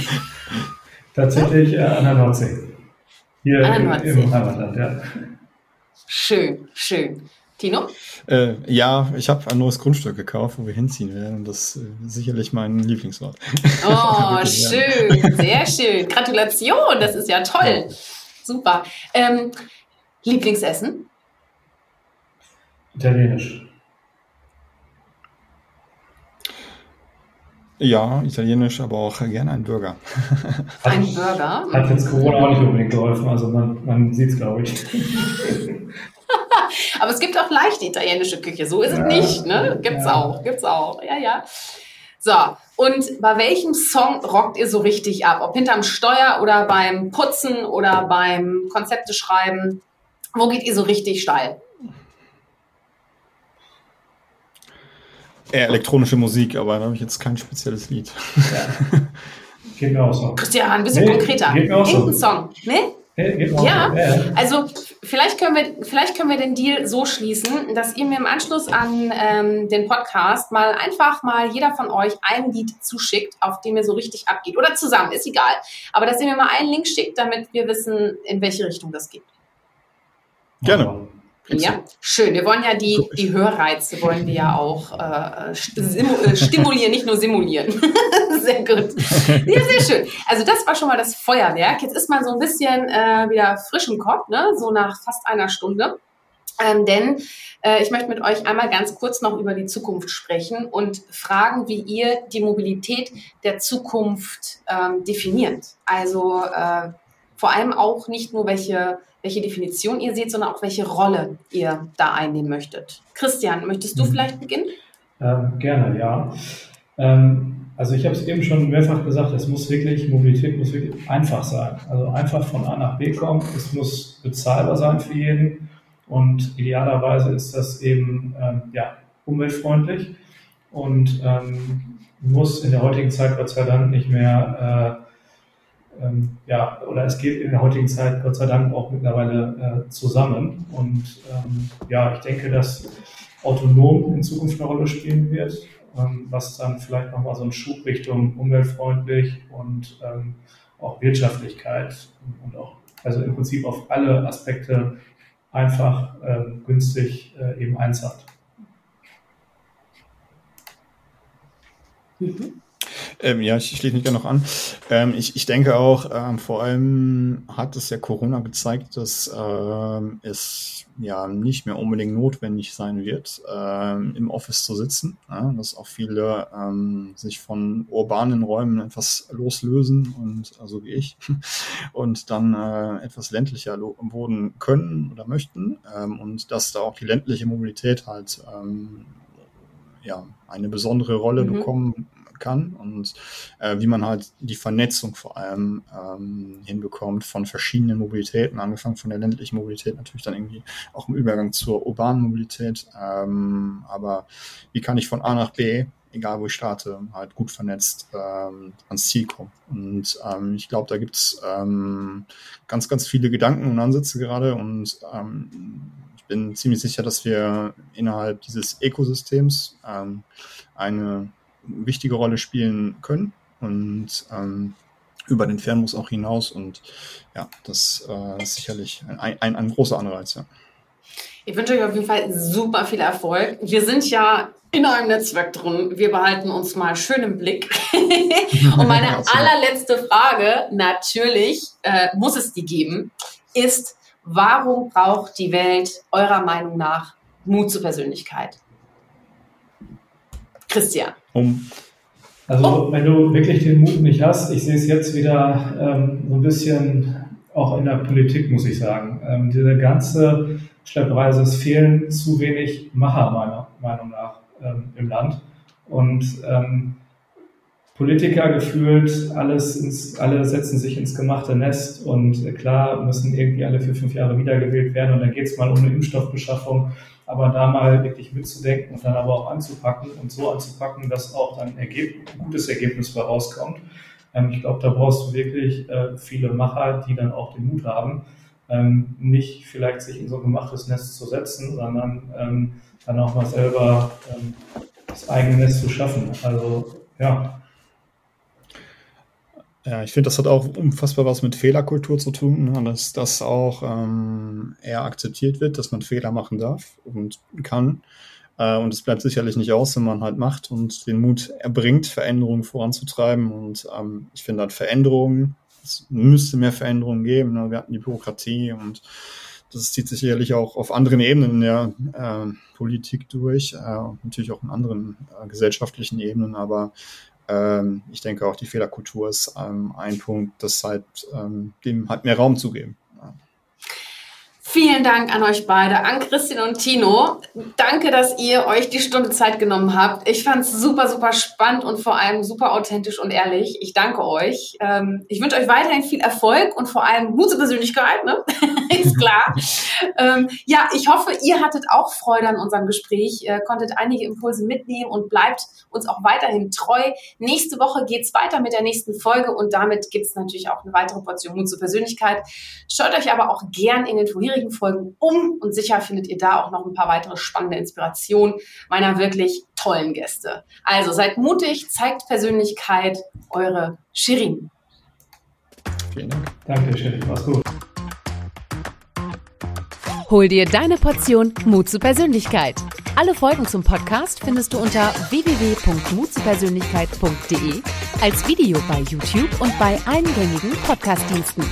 Tatsächlich äh, an der Nordsee. Hier an der Nordsee. im Heimatland, ja. Schön, schön. Tino? Äh, ja, ich habe ein neues Grundstück gekauft, wo wir hinziehen werden. Das ist äh, sicherlich mein Lieblingsort. Oh, schön, sehr schön. Gratulation, das ist ja toll. Ja. Super. Ähm, Lieblingsessen? Italienisch. Ja, italienisch, aber auch gerne ein Burger. Ein Burger? Hat jetzt Corona auch nicht unbedingt geholfen, also man, man sieht es, glaube ich. aber es gibt auch leichte italienische Küche, so ist ja, es nicht, ne? Gibt's ja. auch, gibt's auch, ja, ja. So, und bei welchem Song rockt ihr so richtig ab? Ob hinterm Steuer oder beim Putzen oder beim Konzepte schreiben? Wo geht ihr so richtig steil? Eher elektronische Musik, aber da habe ich jetzt kein spezielles Lied. Ja. Geht mir auch so. Christian, ein bisschen nee, konkreter. Geht mir auch Irgendein so. Song, ne? Ja, also vielleicht können, wir, vielleicht können wir den Deal so schließen, dass ihr mir im Anschluss an ähm, den Podcast mal einfach mal jeder von euch ein Lied zuschickt, auf dem ihr so richtig abgeht. Oder zusammen, ist egal. Aber dass ihr mir mal einen Link schickt, damit wir wissen, in welche Richtung das geht. Gerne. Ja, schön. Wir wollen ja die, die Hörreize wollen wir ja auch äh, äh, stimulieren, nicht nur simulieren. sehr gut. Ja, sehr schön. Also das war schon mal das Feuerwerk. Jetzt ist man so ein bisschen äh, wieder frisch im Kopf, ne? so nach fast einer Stunde. Ähm, denn äh, ich möchte mit euch einmal ganz kurz noch über die Zukunft sprechen und fragen, wie ihr die Mobilität der Zukunft ähm, definiert. Also äh, vor allem auch nicht nur welche welche Definition ihr seht, sondern auch welche Rolle ihr da einnehmen möchtet. Christian, möchtest du mhm. vielleicht beginnen? Ähm, gerne, ja. Ähm, also ich habe es eben schon mehrfach gesagt, es muss wirklich, Mobilität muss wirklich einfach sein. Also einfach von A nach B kommen, es muss bezahlbar sein für jeden und idealerweise ist das eben ähm, ja, umweltfreundlich und ähm, muss in der heutigen Zeit Gott sei Dank nicht mehr äh, ähm, ja, oder es geht in der heutigen Zeit Gott sei Dank auch mittlerweile äh, zusammen. Und ähm, ja, ich denke, dass autonom in Zukunft eine Rolle spielen wird, ähm, was dann vielleicht nochmal so einen Schub Richtung umweltfreundlich und ähm, auch Wirtschaftlichkeit und auch, also im Prinzip auf alle Aspekte einfach ähm, günstig äh, eben einzahlt. Mhm. Ähm, ja, ich schließe mich gerne noch an. Ähm, ich, ich denke auch, ähm, vor allem hat es ja Corona gezeigt, dass ähm, es ja nicht mehr unbedingt notwendig sein wird, ähm, im Office zu sitzen. Ja, dass auch viele ähm, sich von urbanen Räumen etwas loslösen und also wie ich und dann äh, etwas ländlicher wohnen können oder möchten und dass da auch die ländliche Mobilität halt ja, eine besondere Rolle mhm. bekommen kann und äh, wie man halt die Vernetzung vor allem ähm, hinbekommt von verschiedenen Mobilitäten, angefangen von der ländlichen Mobilität natürlich dann irgendwie auch im Übergang zur urbanen Mobilität. Ähm, aber wie kann ich von A nach B egal wo ich starte, halt gut vernetzt ähm, ans Ziel kommen. Und ähm, ich glaube, da gibt's ähm, ganz, ganz viele Gedanken und Ansätze gerade und ähm, ich bin ziemlich sicher, dass wir innerhalb dieses Ökosystems ähm, eine wichtige Rolle spielen können und ähm, über den Fernbus auch hinaus. Und ja, das äh, ist sicherlich ein, ein, ein großer Anreiz. Ja. Ich wünsche euch auf jeden Fall super viel Erfolg. Wir sind ja in einem Netzwerk drin. Wir behalten uns mal schön im Blick. Und meine allerletzte Frage, natürlich äh, muss es die geben, ist, warum braucht die Welt eurer Meinung nach Mut zur Persönlichkeit? Christian. Um. Also oh. wenn du wirklich den Mut nicht hast, ich sehe es jetzt wieder ähm, so ein bisschen auch in der Politik, muss ich sagen. Ähm, diese ganze Schleppreise, es fehlen zu wenig Macher meiner Meinung nach ähm, im Land. Und ähm, Politiker gefühlt, alles ins, alle setzen sich ins gemachte Nest und äh, klar müssen irgendwie alle für fünf Jahre wiedergewählt werden und dann geht es mal um eine Impfstoffbeschaffung aber da mal wirklich mitzudenken und dann aber auch anzupacken und so anzupacken, dass auch dann ein, gutes Ergebnis rauskommt. Ähm, ich glaube, da brauchst du wirklich äh, viele Macher, die dann auch den Mut haben, ähm, nicht vielleicht sich in so ein gemachtes Nest zu setzen, sondern ähm, dann auch mal selber das eigene Nest zu schaffen. Also ja, Ja, ich finde, das hat auch unfassbar was mit Fehlerkultur zu tun, ne? dass das auch ähm, eher akzeptiert wird, dass man Fehler machen darf und kann. Äh, und es bleibt sicherlich nicht aus, wenn man halt macht und den Mut erbringt, Veränderungen voranzutreiben. Und ähm, ich finde halt Veränderungen, es müsste mehr Veränderungen geben. Ne? Wir hatten die Bürokratie und das zieht sich sicherlich auch auf anderen Ebenen in der äh, Politik durch äh, natürlich auch in anderen äh, gesellschaftlichen Ebenen. Aber ich denke auch die Fehlerkultur ist ähm, ein Punkt, das halt ähm, dem halt mehr Raum zu geben. Vielen Dank an euch beide, an Christian und Tino. Danke, dass ihr euch die Stunde Zeit genommen habt. Ich fand es super, super spannend und vor allem super authentisch und ehrlich. Ich danke euch. Ähm, ich wünsche euch weiterhin viel Erfolg und vor allem gute Persönlichkeit, ne? ist klar. ähm, ja, ich hoffe, ihr hattet auch Freude an unserem Gespräch, äh, konntet einige Impulse mitnehmen und bleibt uns auch weiterhin treu. Nächste Woche geht's weiter mit der nächsten Folge und damit gibt's natürlich auch eine weitere Portion Mut zur Persönlichkeit. Schaut euch aber auch gern in den vorherigen bisherigen Folgen um und sicher findet ihr da auch noch ein paar weitere spannende Inspirationen meiner wirklich tollen Gäste. Also seid mutig, zeigt Persönlichkeit, eure Shirin. Vielen Dank. Danke, Shirin. Mach's gut. Hol dir deine Portion Mut zur Persönlichkeit. Alle Folgen zum Podcast findest du unter www.mutzupersönlichkeit.de als Video bei YouTube und bei allen gängigen Podcastdiensten.